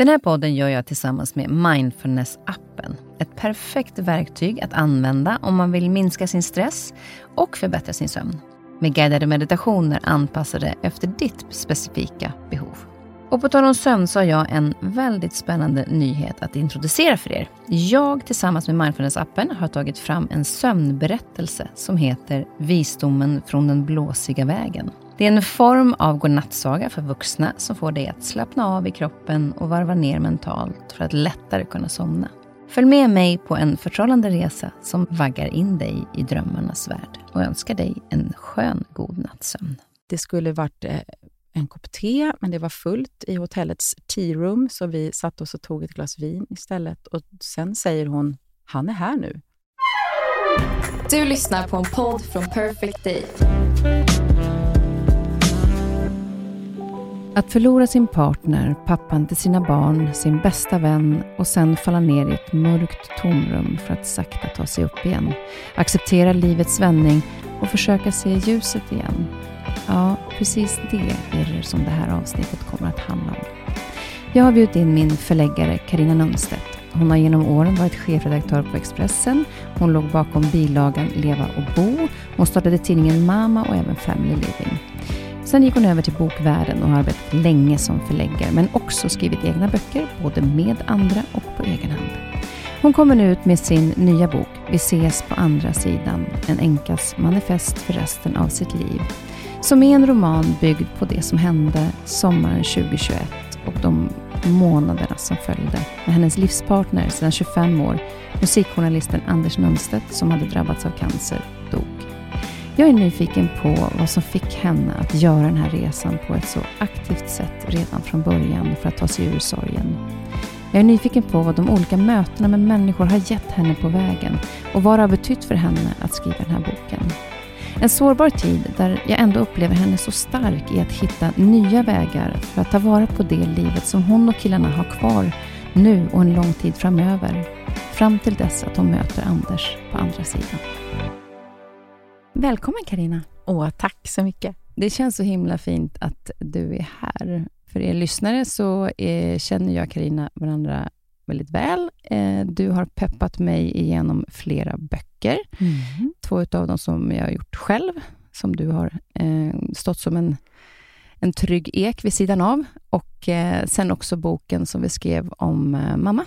Den här podden gör jag tillsammans med Mindfulness-appen. Ett perfekt verktyg att använda om man vill minska sin stress och förbättra sin sömn. Med guidade meditationer anpassade efter ditt specifika behov. Och på tal om sömn så har jag en väldigt spännande nyhet att introducera för er. Jag tillsammans med Mindfulness-appen har tagit fram en sömnberättelse som heter Visdomen från den blåsiga vägen. Det är en form av godnattsaga för vuxna som får dig att slappna av i kroppen och varva ner mentalt för att lättare kunna somna. Följ med mig på en förtrollande resa som vaggar in dig i drömmarnas värld och önskar dig en skön god nattsömn. Det skulle varit eh, en kopp te, men det var fullt i hotellets tea room, så vi satte oss och tog ett glas vin istället. Och Sen säger hon, han är här nu. Du lyssnar på en podd från Perfect Day. Att förlora sin partner, pappan till sina barn, sin bästa vän och sen falla ner i ett mörkt tomrum för att sakta ta sig upp igen. Acceptera livets vändning och försöka se ljuset igen. Ja, precis det är det som det här avsnittet kommer att handla om. Jag har bjudit in min förläggare Karina Nunstedt. Hon har genom åren varit chefredaktör på Expressen. Hon låg bakom bilagan Leva och bo. Hon startade tidningen Mama och även Family Living. Sen gick hon över till bokvärlden och har arbetat länge som förläggare, men också skrivit egna böcker, både med andra och på egen hand. Hon kommer nu ut med sin nya bok Vi ses på andra sidan, en änkas manifest för resten av sitt liv. Som är en roman byggd på det som hände sommaren 2021 och de månaderna som följde när hennes livspartner sedan 25 år, musikjournalisten Anders Nunstedt, som hade drabbats av cancer. Jag är nyfiken på vad som fick henne att göra den här resan på ett så aktivt sätt redan från början för att ta sig ur sorgen. Jag är nyfiken på vad de olika mötena med människor har gett henne på vägen och vad det har betytt för henne att skriva den här boken. En sårbar tid där jag ändå upplever henne så stark i att hitta nya vägar för att ta vara på det livet som hon och killarna har kvar nu och en lång tid framöver. Fram till dess att hon möter Anders på andra sidan. Välkommen Karina. Åh, tack så mycket. Det känns så himla fint att du är här. För er lyssnare så är, känner jag och Karina varandra väldigt väl. Eh, du har peppat mig igenom flera böcker. Mm. Två av dem som jag har gjort själv, som du har eh, stått som en, en trygg ek vid sidan av. Och eh, sen också boken som vi skrev om mamma.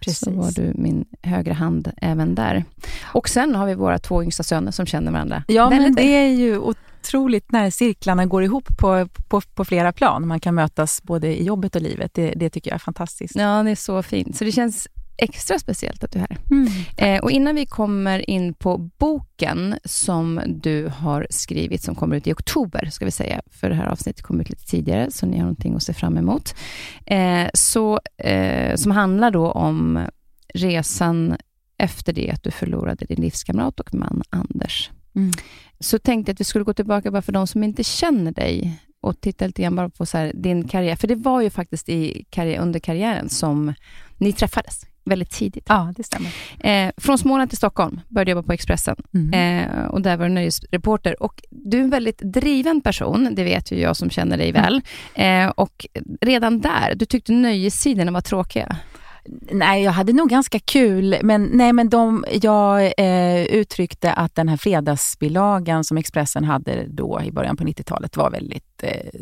Precis. Så var du min högra hand även där. Och sen har vi våra två yngsta söner som känner varandra. Ja, väldigt men det är ju otroligt när cirklarna går ihop på, på, på, flera plan. Man kan mötas både i jobbet och livet. Det, det tycker jag är fantastiskt. Ja, det är så fint. Så det känns extra speciellt att du är här. Mm, eh, och innan vi kommer in på boken som du har skrivit, som kommer ut i oktober, ska vi säga, för det här avsnittet kommer ut lite tidigare, så ni har någonting att se fram emot, eh, så, eh, som handlar då om resan efter det att du förlorade din livskamrat och man Anders. Mm. Så tänkte jag att vi skulle gå tillbaka, bara för de som inte känner dig, och titta lite grann bara på så här, din karriär. För det var ju faktiskt i karriär, under karriären som ni träffades väldigt tidigt. Ja, det stämmer. Eh, från Småland till Stockholm började jobba på Expressen mm. eh, och där var du nöjesreporter. Och du är en väldigt driven person, det vet ju jag som känner dig väl. Eh, och redan där, du tyckte nöjessidorna var tråkiga. Nej, jag hade nog ganska kul, men, nej, men de, jag eh, uttryckte att den här fredagsbilagan som Expressen hade då i början på 90-talet var väldigt eh,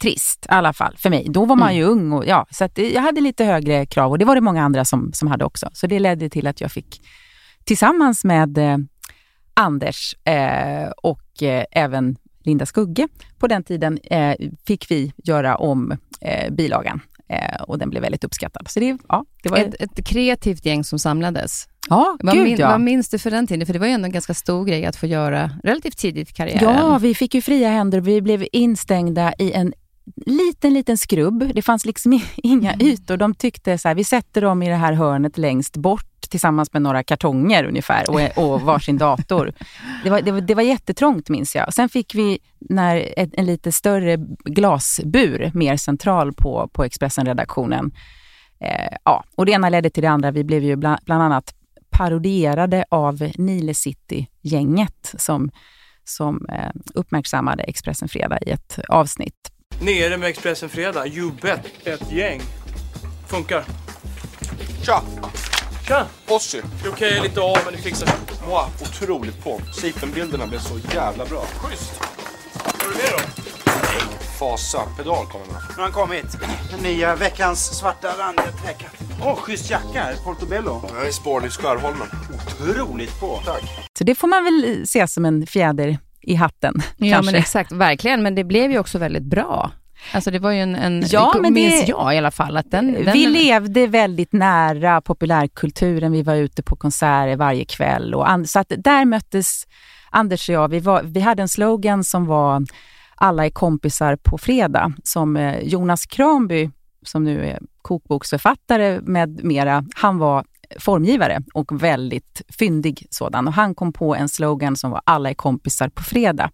trist, i alla fall för mig. Då var man mm. ju ung och ja, så jag hade lite högre krav och det var det många andra som, som hade också. Så det ledde till att jag fick tillsammans med eh, Anders eh, och eh, även Linda Skugge på den tiden eh, fick vi göra om eh, bilagan eh, och den blev väldigt uppskattad. Så det, ja, det var ett, ett kreativt gäng som samlades. Ja, vad, gud, min, ja. vad minns du för den tiden? För det var ju ändå en ganska stor grej att få göra relativt tidigt i karriären. Ja, vi fick ju fria händer. Vi blev instängda i en liten, liten skrubb. Det fanns liksom inga mm. ytor. De tyckte så här, vi sätter dem i det här hörnet längst bort tillsammans med några kartonger ungefär och, och varsin dator. Det var, det, var, det var jättetrångt minns jag. Sen fick vi när en, en lite större glasbur mer central på, på Expressen-redaktionen. Eh, ja, och det ena ledde till det andra. Vi blev ju bland, bland annat parodierade av Nile City-gänget som, som eh, uppmärksammade Expressen Fredag i ett avsnitt Nere med Expressen Fredag, you bet, ett gäng. Funkar. Tja! Tja! Ossi. Okej, lite av, men det fixar sig. Wow, otroligt på. Sipenbilderna blev så jävla bra. Schysst. Vad är det med då? Fasa. Pedal kommer med. Nu har han kommit. Den nya veckans svarta randtäcka. Åh, schysst jacka här. Portobello. Jag är spårlig Skärholmen. Otroligt på. Tack. Så det får man väl se som en fjäder i hatten. Ja, kanske. men exakt. Verkligen. Men det blev ju också väldigt bra. Alltså det var ju en, en Ja, det men det- minns jag i alla fall. Att den, den, vi levde väldigt nära populärkulturen. Vi var ute på konserter varje kväll. Och and- så att där möttes Anders och jag. Vi, var, vi hade en slogan som var alla är kompisar på fredag, som eh, Jonas Kranby, som nu är kokboksförfattare med mera, han var formgivare och väldigt fyndig sådan. Och han kom på en slogan som var alla är kompisar på fredag.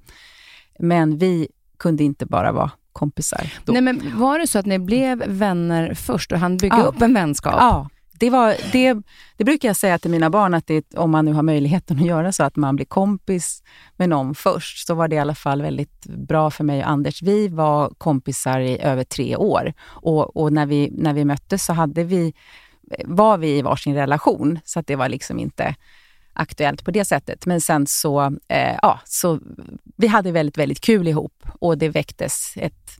Men vi kunde inte bara vara kompisar då. Nej, men var det så att ni blev vänner först och han bygga Ja. upp en vänskap? Ja, det, var, det, det brukar jag säga till mina barn, att det, om man nu har möjligheten att göra så, att man blir kompis med någon först, så var det i alla fall väldigt bra för mig och Anders. Vi var kompisar i över tre år och, och när, vi, när vi möttes så hade vi, var vi i varsin relation, så att det var liksom inte aktuellt på det sättet. Men sen så, eh, ja, så vi hade väldigt, väldigt kul ihop och det väcktes ett,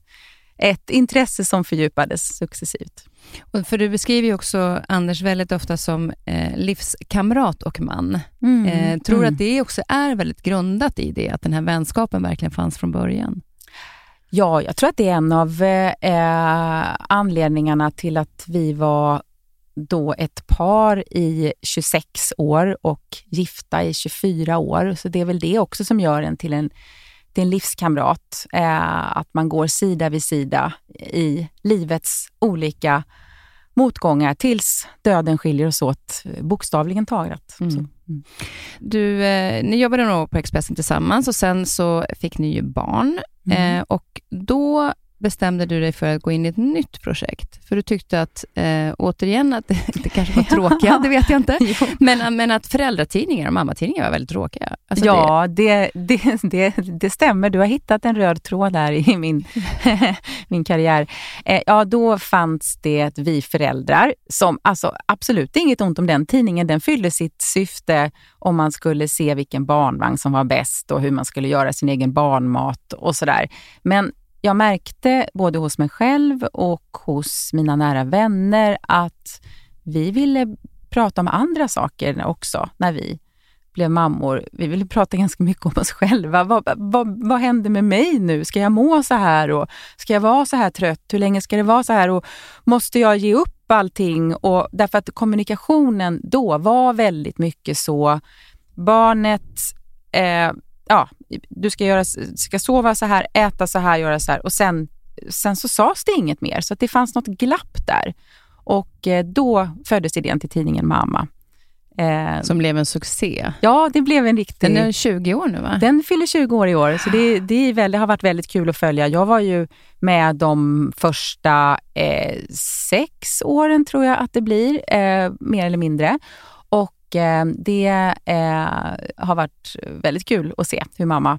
ett intresse som fördjupades successivt. Och För du beskriver ju också Anders väldigt ofta som eh, livskamrat och man. Eh, tror du Mm. att det också är väldigt grundat i det, att den här vänskapen verkligen fanns från början? Ja, jag tror att det är en av eh, anledningarna till att vi var då ett par i 26 år och gifta i 24 år. Så det är väl det också som gör en till en, till en livskamrat. Eh, att man går sida vid sida i livets olika motgångar tills döden skiljer oss åt, eh, bokstavligen talat. Mm. Mm. Du, eh, ni jobbade nog på Expressen tillsammans och sen så fick ni ju barn. Mm. Eh, och då bestämde du dig för att gå in i ett nytt projekt. För du tyckte att, eh, återigen, att det, det kanske var tråkiga, det vet jag inte. Men, men att föräldratidningar och mammatidningar var väldigt tråkiga. Alltså ja, det, det, det, det stämmer. Du har hittat en röd tråd där i min, min karriär. Eh, ja, då fanns det Vi föräldrar som, alltså absolut inget ont om den tidningen. Den fyllde sitt syfte om man skulle se vilken barnvagn som var bäst och hur man skulle göra sin egen barnmat och sådär. Men jag märkte både hos mig själv och hos mina nära vänner att vi ville prata om andra saker också när vi blev mammor. Vi ville prata ganska mycket om oss själva. Vad, vad, vad händer med mig nu? Ska jag må så här? Och ska jag vara så här trött? Hur länge ska det vara så här? Och måste jag ge upp allting? Och därför att kommunikationen då var väldigt mycket så, barnet, eh, ja, du ska, göra, ska sova så här, äta så här, göra så här. Och sen, sen så sades det inget mer, så det fanns något glapp där. Och eh, då föddes idén till tidningen Mamma. Eh, Som blev en succé. ja, det blev en riktig... Den är 20 år nu va? Den fyller 20 år i år, så det, det, är väl, det har varit väldigt kul att följa. Jag var ju med de första eh, sex åren, tror jag att det blir, eh, mer eller mindre. Och det eh, har varit väldigt kul att se hur mamma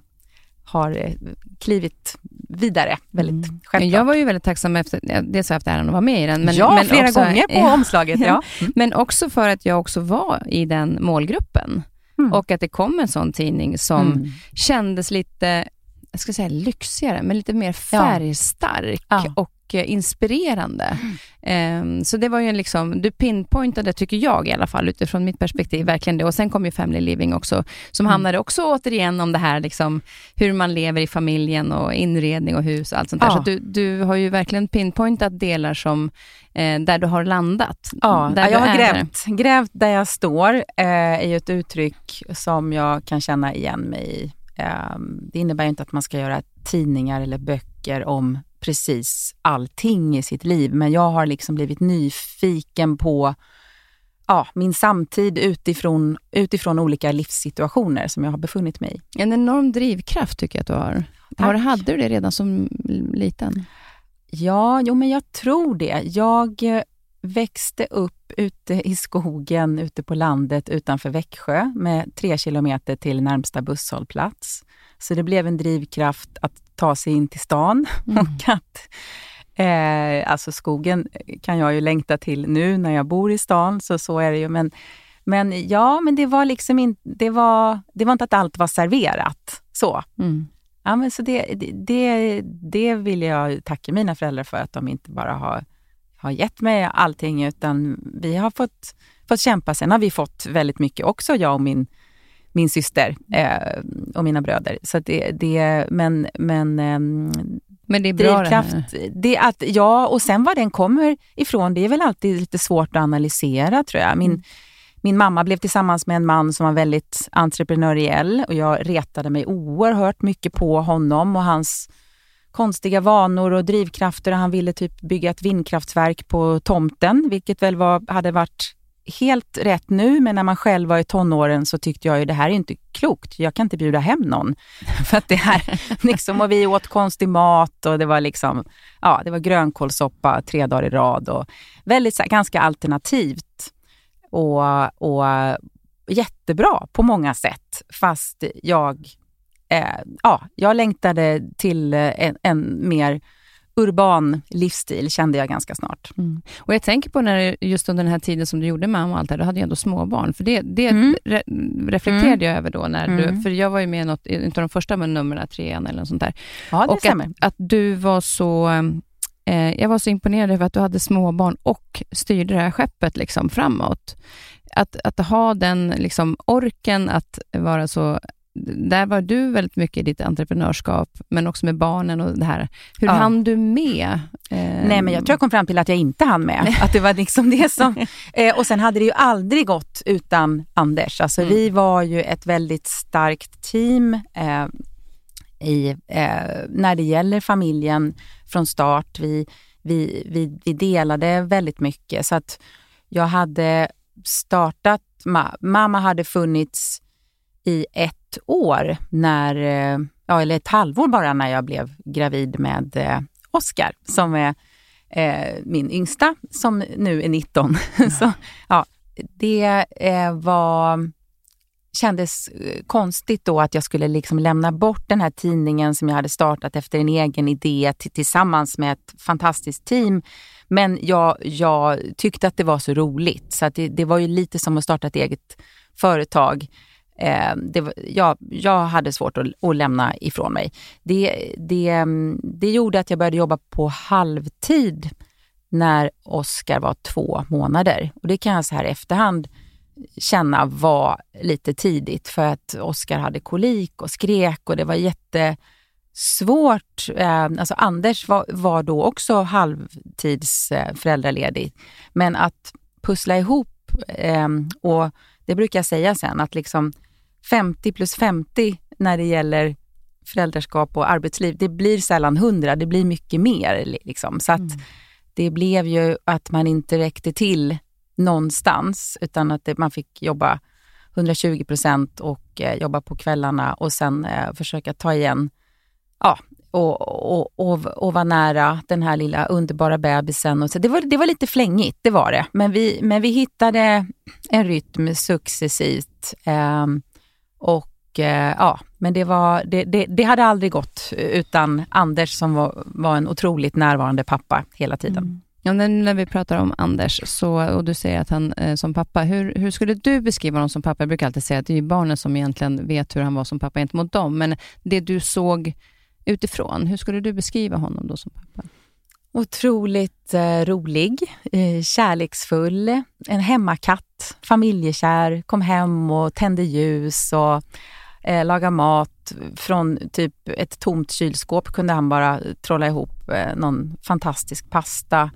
har eh, klivit vidare väldigt Men självklart. jag var ju väldigt tacksam efter, dels har jag haft äran att vara med i den. Men, ja, men flera också, gånger på ja, omslaget. Ja. Men också för att jag också var i den målgruppen. Mm. Och att det kom en sån tidning som Mm. kändes lite, jag ska säga lyxigare, men lite mer färgstark Ja. Mm. och inspirerande. Ehm, så det var ju en liksom, du pinpointade, tycker jag i alla fall, utifrån mitt perspektiv, verkligen det. Och sen kom ju Family Living också, som Mm. handlade också återigen om det här, liksom, hur man lever i familjen och inredning och hus och allt sånt där. Ja. Så du, du har ju verkligen pinpointat delar som, eh, där du har landat. Ja, där jag har grävt, grävt där jag står, eh, är ju ett uttryck som jag kan känna igen mig i. Eh, det innebär inte att man ska göra tidningar eller böcker om precis allting i sitt liv, men jag har liksom blivit nyfiken på ja, min samtid utifrån, utifrån olika livssituationer som jag har befunnit mig i. En enorm drivkraft tycker jag att du har. har hade du det redan som liten? Ja, jo men jag tror det. Jag eh, växte upp ute i skogen, ute på landet utanför Växjö med tre kilometer till närmsta busshållplats. Så det blev en drivkraft att ta sig in till stan och att Eh, alltså skogen kan jag ju längta till nu när jag bor i stan, så så är det ju. Men, men ja, men det var liksom inte, det var, det var inte att allt var serverat. Så. Mm. Ja, men så det, det, det vill jag tacka mina föräldrar för, att de inte bara har, har gett mig allting, utan vi har fått, fått kämpa. Sen har vi fått väldigt mycket också, jag och min, min syster eh, och mina bröder. Så det, det, men, men ehm, Men det är bra det drivkraft, här. det att, ja, och sen var den kommer ifrån, det är väl alltid lite svårt att analysera tror jag. Min, min mamma blev tillsammans med en man som var väldigt entreprenöriell och jag retade mig oerhört mycket på honom och hans konstiga vanor och drivkrafter. Han ville typ bygga ett vindkraftverk på tomten, vilket väl var, hade varit helt rätt nu, men när man själv var i tonåren så tyckte jag ju det här är inte klokt. Jag kan inte bjuda hem någon. För att det här, liksom, och vi åt konstig mat och det var liksom, ja, det var grönkålssoppa tre dagar i rad och väldigt så ganska alternativt och, och jättebra på många sätt. Fast jag, eh, ja, jag längtade till en, en mer urban livsstil kände jag ganska snart. Mm. Och jag tänker på när just under den här tiden som du gjorde mamma och allt det här, då hade jag ändå småbarn. För det, det Mm. re, reflekterade jag över då, när du, Mm. för jag var ju med i något, inte de första med numren, trean eller något sånt där. Ja, det och stämmer. att, att du var så, eh, jag var så imponerad över att du hade småbarn och styrde det här skeppet liksom framåt. Att, att ha den liksom orken att vara så där var du väldigt mycket i ditt entreprenörskap, men också med barnen och det här. Hur Ja. hann du med? Eh, Nej, men jag tror jag kom fram till att jag inte hann med. Att det var liksom det som... Eh, och sen hade det ju aldrig gått utan Anders. Alltså Mm. vi var ju ett väldigt starkt team eh, i, eh, när det gäller familjen från start. Vi, vi, vi, vi delade väldigt mycket. Så att jag hade startat, ma- mamma hade funnits i ett år, när, eh, ja, eller ett halvår bara när jag blev gravid med eh, Oscar som är eh, min yngsta som nu är 19. Så, ja, det var, kändes konstigt då att jag skulle liksom lämna bort den här tidningen som jag hade startat efter en egen idé tillsammans med ett fantastiskt team. Men jag, jag tyckte att det var så roligt så att det, det var ju lite som att starta ett eget företag. Eh, det, jag, jag hade svårt att, att lämna ifrån mig. Det, det, mm, det gjorde att jag började jobba på halvtid när Oscar var två månader. Och Det kan jag så här i efterhand känna var lite tidigt för att Oscar hade kolik och skrek och det var jättesvårt. Eh, alltså Anders var, var då också halvtids eh, föräldraledig. Men att pussla ihop, eh, och det brukar jag säga sen, att liksom 50 plus 50 när det gäller föräldraskap och arbetsliv, det blir sällan 100, det blir mycket mer. li- Liksom. Så att det blev ju att man inte räckte till någonstans, utan att det, man fick jobba 120 procent och eh, jobba på kvällarna och sen eh, försöka ta igen ja, och, och, och, och vara nära den här lilla underbara bebisen. Och så. Det, var, det var lite flängigt, det var det. Men vi, men vi hittade en rytm successivt. ehm, och eh, ja, men det, var, det, det, det hade aldrig gått utan Anders som var, var en otroligt närvarande pappa hela tiden. Mm. Ja, när, vi pratar om Anders så, och du säger att han eh, som pappa, hur, hur skulle du beskriva honom som pappa? Jag brukar alltid säga att det är barnen som egentligen vet hur han var som pappa gentemot dem, men det du såg utifrån, hur skulle du beskriva honom då som pappa? Otroligt eh, rolig, eh, kärleksfull, en hemmakatt, familjekär, kom hem och tände ljus och eh, laga mat. Från typ ett tomt kylskåp kunde han bara trolla ihop eh, någon fantastisk pasta.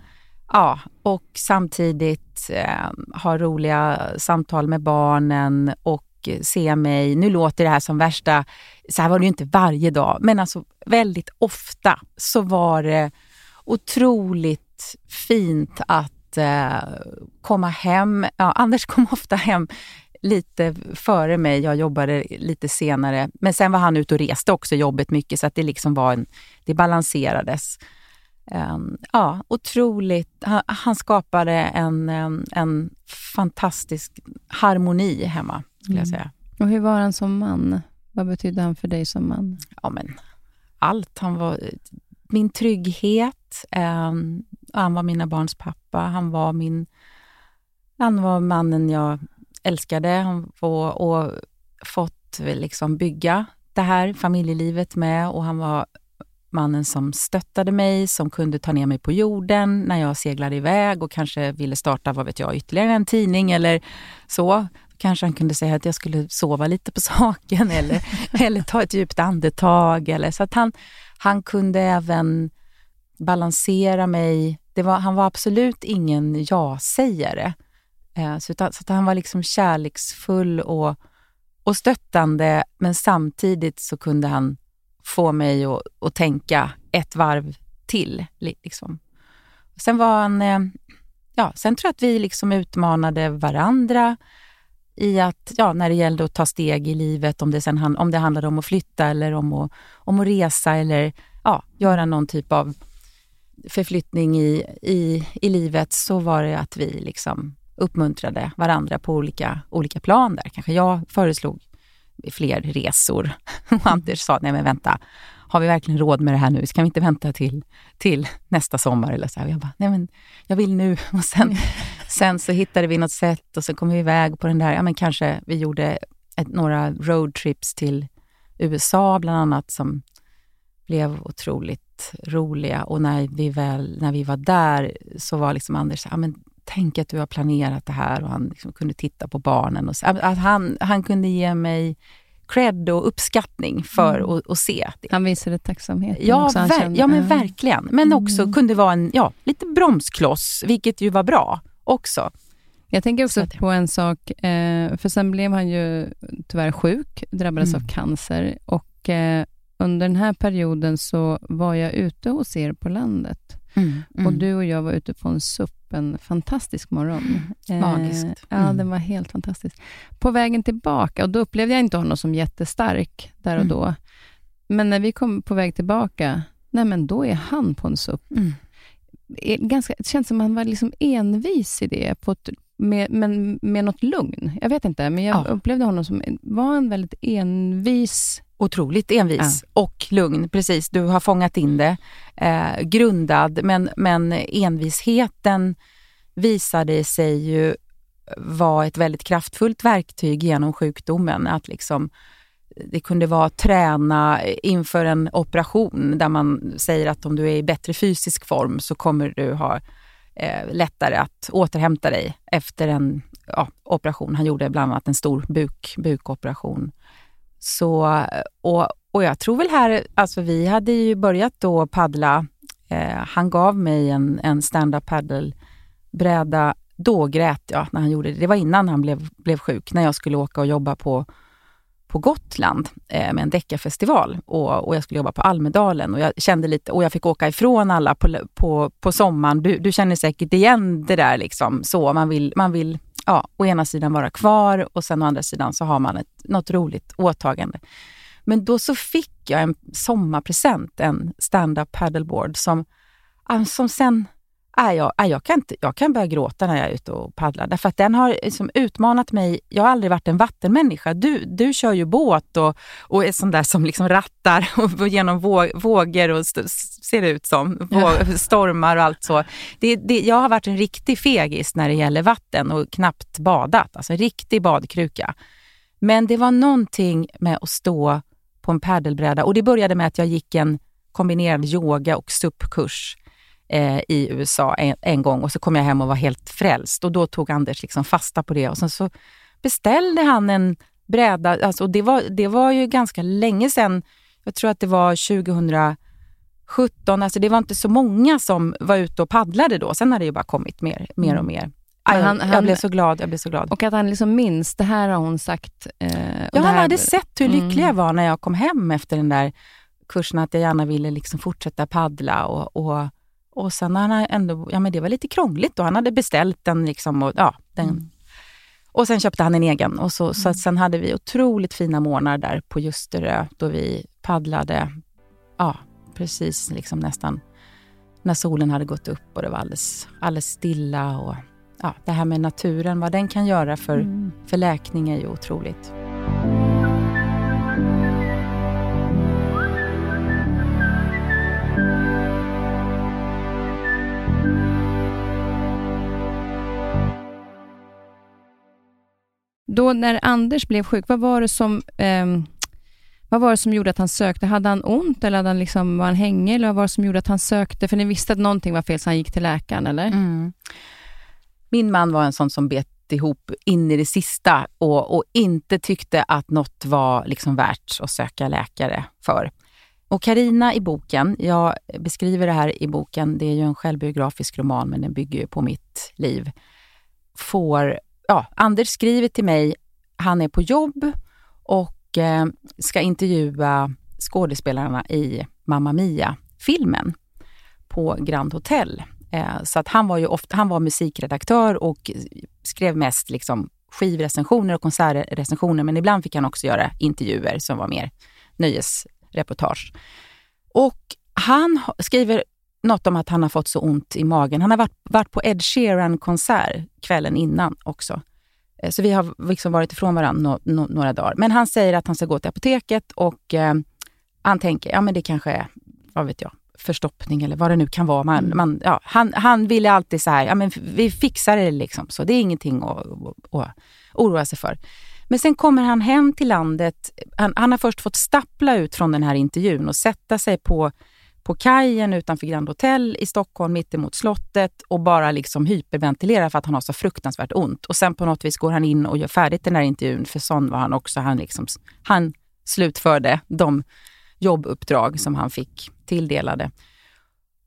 Ja, och samtidigt eh, ha roliga samtal med barnen och se mig. Nu låter det här som värsta, så här var det ju inte varje dag, men alltså väldigt ofta så var det otroligt fint att eh, komma hem. Ja, Anders kom ofta hem lite före mig. Jag jobbade lite senare. Men sen var han ute och reste också jobbet mycket så att det liksom var en, det balanserades. Um, ja, otroligt. Han, han skapade en, en, en fantastisk harmoni hemma, skulle jag Mm. säga. Och hur var han som man? Vad betydde han för dig som man? Ja, men allt. Han var min trygghet. Eh, han var mina barns pappa. Han var, min, han var mannen jag älskade han var, och fått liksom bygga det här familjelivet med. Och han var mannen som stöttade mig, som kunde ta ner mig på jorden när jag seglade iväg och kanske ville starta, vad vet jag, ytterligare en tidning eller så. Kanske han kunde säga att jag skulle sova lite på saken eller, eller ta ett djupt andetag. Eller, så att han, han kunde även balansera mig. Det var, han var absolut ingen ja-sägare. Eh, så, så att han var liksom kärleksfull och, och stöttande, men samtidigt så kunde han få mig att, att tänka ett varv till. Liksom. Sen var han... Eh, ja, sen tror jag att vi liksom utmanade varandra i att, ja, när det gällde att ta steg i livet, om det, sen, om det handlade om att flytta eller om att, om att resa eller ja, göra någon typ av förflyttning i, i, i livet, så var det att vi liksom uppmuntrade varandra på olika, olika plan där. Kanske jag föreslog fler resor och Anders sa, nej men vänta, har vi verkligen råd med det här nu? Ska vi inte vänta till, till nästa sommar? Eller så här. Jag bara, nej men jag vill nu. Och sen, sen så hittade vi något sätt och så kom vi iväg på den där, ja men kanske vi gjorde ett, några roadtrips till USA bland annat som blev otroligt roliga. Och när vi, väl, när vi var där så var liksom Anders, ja men tänk att du har planerat det här och han liksom kunde titta på barnen. Och så, att han, han kunde ge mig cred och uppskattning för mm. att, att se det. Han visade tacksamhet. Ja, också, ver ja men verkligen. Men också mm. kunde vara en ja, lite bromskloss, vilket ju var bra också. Jag tänker också på en sak, eh, för sen blev han ju tyvärr sjuk, drabbades mm. av cancer och eh, under den här perioden så var jag ute hos er på landet. Mm, mm. Och du och jag var ute på en SUP en fantastisk morgon. Magiskt. Mm. Eh, ja, den var helt fantastisk. På vägen tillbaka, och då upplevde jag inte honom som jättestark där och mm. då. Men när vi kom på väg tillbaka, nej men då är han på en SUP. Mm. Ganska, det känns som att han var liksom envis i det, på ett, med, men med något lugn. Jag vet inte, men jag ja. upplevde honom som var en väldigt envis Otroligt envis ja. och lugn, precis. Du har fångat in det. Eh, grundad, men, men envisheten visade sig ju vara ett väldigt kraftfullt verktyg genom sjukdomen. Att liksom, det kunde vara att träna inför en operation där man säger att om du är i bättre fysisk form så kommer du ha eh, lättare att återhämta dig efter en ja, operation. Han gjorde bland annat en stor buk, bukoperation. Så, och, och jag tror väl här, alltså vi hade ju börjat då paddla. Eh, han gav mig en, en stand-up paddelbräda. Då grät jag när han gjorde det. Det var innan han blev, blev sjuk, när jag skulle åka och jobba på, på Gotland eh, med en deckarfestival och, och jag skulle jobba på Almedalen och jag kände lite, och jag fick åka ifrån alla på, på, på sommaren. Du, du känner säkert igen det där liksom så. Man vill, man vill ja, å ena sidan vara kvar och sen å andra sidan så har man ett, något roligt åtagande. Men då så fick jag en sommarpresent, en stand-up paddleboard som, ah, som sen är jag, är jag, kan inte, jag kan börja gråta när jag är ute och paddlar. Därför att den har liksom utmanat mig. Jag har aldrig varit en vattenmänniska. Du, du kör ju båt och, och är sån där som liksom rattar och, genom vågor och ser det ut som. Ja. Stormar och allt så. Det, det, jag har varit en riktig fegis när det gäller vatten och knappt badat. Alltså en riktig badkruka. Men det var någonting med att stå på en paddelbräda och det började med att jag gick en kombinerad yoga och SUP-kurs eh, i USA en, en, gång och så kom jag hem och var helt frälst och då tog Anders liksom fasta på det och sen så beställde han en bräda. Alltså, det, var, det var ju ganska länge sedan. Jag tror att det var 2017. Alltså det var inte så många som var ute och paddlade då. Sen har det ju bara kommit mer, mer och mer. Han, han, jag blev så glad. Jag blev så glad. Och att han liksom minns, det här har hon sagt. Eh, ja, han hade sett hur lycklig mm. jag var när jag kom hem efter den där kursen, att jag gärna ville liksom fortsätta paddla. Och, och och sen har han ändå, ja men det var lite krångligt då. Han hade beställt den liksom och ja, den. Mm. Och sen köpte han en egen. Och så, mm. så sen hade vi otroligt fina månader där på Ljusterö då vi paddlade, ja precis liksom nästan när solen hade gått upp och det var alldeles, alldeles stilla. Och, ja, det här med naturen, vad den kan göra för, mm. för läkning är ju otroligt. Då när Anders blev sjuk, vad var det som ehm, vad var det som gjorde att han sökte? Hade han ont eller hade han liksom, var han hängig? Eller vad var det som gjorde att han sökte? För ni visste att någonting var fel så han gick till läkaren, eller? Mm. Min man var en sån som bet ihop in i det sista och, och inte tyckte att något var liksom värt att söka läkare för. Och Karina i boken, jag beskriver det här i boken, det är ju en självbiografisk roman men den bygger ju på mitt liv, får, ja, Anders skriver till mig, han är på jobb och eh, ska intervjua skådespelarna i Mamma Mia-filmen på Grand Hotel. Eh, så att han var ju ofta, han var musikredaktör och skrev mest liksom skivrecensioner och konsertrecensioner, men ibland fick han också göra intervjuer som var mer nöjesreportage. Och han skriver något om att han har fått så ont i magen. Han har varit, varit på Ed Sheeran-konsert kvällen innan också. Eh, så vi har liksom varit ifrån varandra no, no, några dagar. Men han säger att han ska gå till apoteket och eh, han tänker, ja men det kanske är, vad vet jag, förstoppning eller vad det nu kan vara. Man, Mm. man, ja, han, han ville alltid så här, ja men vi fixar det liksom. Så det är ingenting att, att, att oroa sig för. Men sen kommer han hem till landet. Han, han har först fått stappla ut från den här intervjun och sätta sig på, på kajen utanför Grand Hotel i Stockholm, mittemot slottet och bara liksom hyperventilerar för att han har så fruktansvärt ont. Och sen på något vis går han in och gör färdigt den här intervjun, för sån var han också. Han, liksom, han slutförde de jobbuppdrag som han fick tilldelade.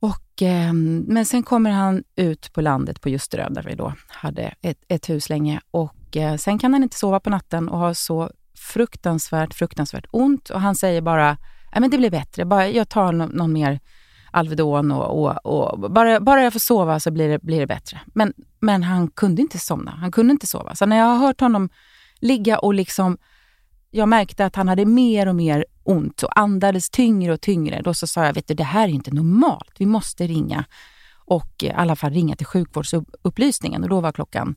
Och, eh, men sen kommer han ut på landet på Ljusterö, där vi då hade ett, ett hus länge. Och eh, sen kan han inte sova på natten och har så fruktansvärt, fruktansvärt ont. Och han säger bara, ja, men det blir bättre. Bara, jag tar någon, någon mer Alvedon och, och, och bara, bara jag får sova så blir det, blir det bättre. Men, men han kunde inte somna. Han kunde inte sova. Så när jag har hört honom ligga och liksom jag märkte att han hade mer och mer ont och andades tyngre och tyngre. Då så sa jag, vet du, det här är inte normalt. Vi måste ringa och i alla fall ringa till sjukvårdsupplysningen. Och då var klockan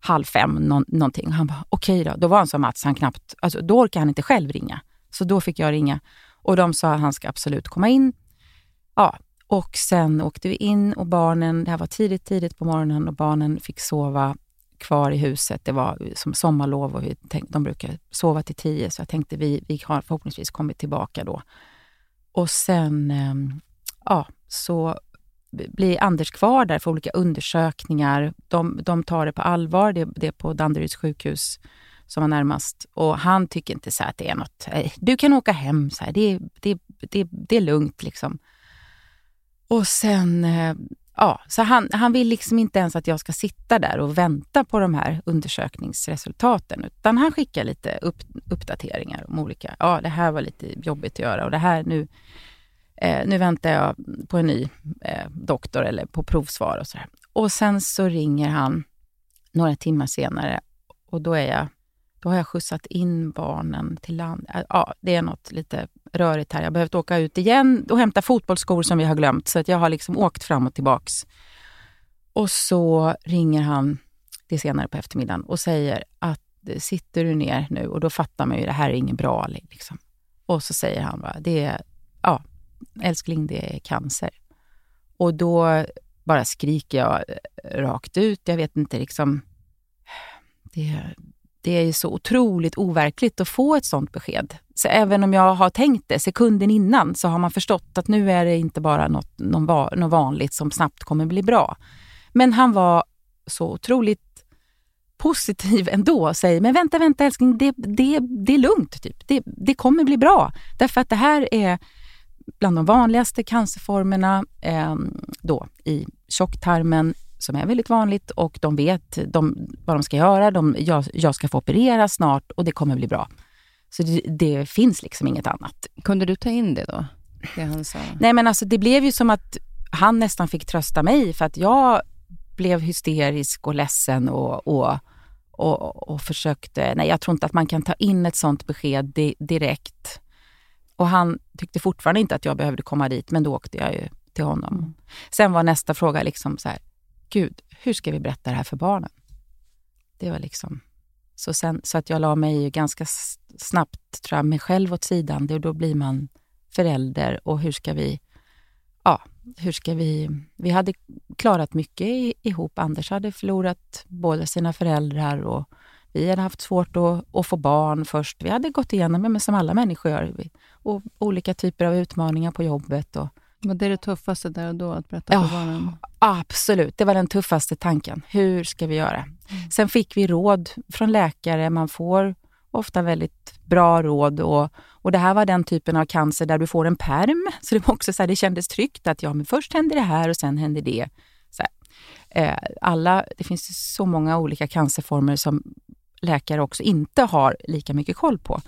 halv fem nå någonting. Han bara, okej då. Då var han som Mats, han knappt, alltså, då orkade han inte själv ringa. Så då fick jag ringa och de sa att han ska absolut komma in. Ja, och sen åkte vi in och barnen, det här var tidigt, tidigt på morgonen och barnen fick sova kvar i huset. Det var som sommarlov och vi tänkte, de brukar sova till tio, så jag tänkte vi, vi har förhoppningsvis kommit tillbaka då. Och sen ehm, ja, så blir Anders kvar där för olika undersökningar. De, de tar det på allvar, det, det är på Danderyds sjukhus som var närmast. Och han tycker inte så att det är något, du kan åka hem, så här, det, det, det, det är lugnt liksom. Och sen, eh, ja, så han, han vill liksom inte ens att jag ska sitta där och vänta på de här undersökningsresultaten, utan han skickar lite upp, uppdateringar om olika, ja det här var lite jobbigt att göra och det här nu, eh, nu väntar jag på en ny eh, doktor eller på provsvar och sådär. Och sen så ringer han några timmar senare och då är jag då har jag skjutsat in barnen till land. Ja, det är något lite rörigt här. Jag har behövt åka ut igen och hämta fotbollsskor som vi har glömt. Så att jag har liksom åkt fram och tillbaks. Och så ringer han, det är senare på eftermiddagen, och säger att sitter du ner nu? Och då fattar man ju, det här är inget bra. Liksom. Och så säger han bara, det är, ja, älskling, det är cancer. Och då bara skriker jag rakt ut. Jag vet inte liksom, det det är ju så otroligt overkligt att få ett sånt besked. Så även om jag har tänkt det sekunden innan så har man förstått att nu är det inte bara något, något, något vanligt som snabbt kommer bli bra. Men han var så otroligt positiv ändå och säger, men vänta, vänta älskling, det, det, det är lugnt. Typ. Det, det kommer bli bra. Därför att det här är bland de vanligaste cancerformerna eh, då, i tjocktarmen som är väldigt vanligt och de vet de, vad de ska göra. De, jag, jag ska få operera snart och det kommer bli bra. Så det, det, finns liksom inget annat. Kunde du ta in det då? Det han sa? Nej men alltså det blev ju som att han nästan fick trösta mig för att jag blev hysterisk och ledsen och, och, och, och försökte, nej jag tror inte att man kan ta in ett sånt besked di, direkt. Och han tyckte fortfarande inte att jag behövde komma dit men då åkte jag ju till honom. Mm. Sen var nästa fråga liksom så här, gud, hur ska vi berätta det här för barnen? Det var liksom... Så, sen, så att jag la mig ganska snabbt, tror jag, mig själv åt sidan. Det, och då blir man förälder och hur ska vi... Ja, hur ska vi... Vi hade klarat mycket ihop. Anders hade förlorat båda sina föräldrar och Vi hade haft svårt att, att få barn först. Vi hade gått igenom, men som alla människor gör, och olika typer av utmaningar på jobbet. Och, var det det tuffaste där och då, att berätta för Ja. barnen? Absolut, det var den tuffaste tanken. Hur ska vi göra? Sen fick vi råd från läkare. Man får ofta väldigt bra råd. Och, och Det här var den typen av cancer där du får en perm. Så det var också så här, det kändes tryggt att ja, men först händer det här och sen händer det. Så. Eh, alla, det finns så många olika cancerformer som läkare också inte har lika mycket koll på.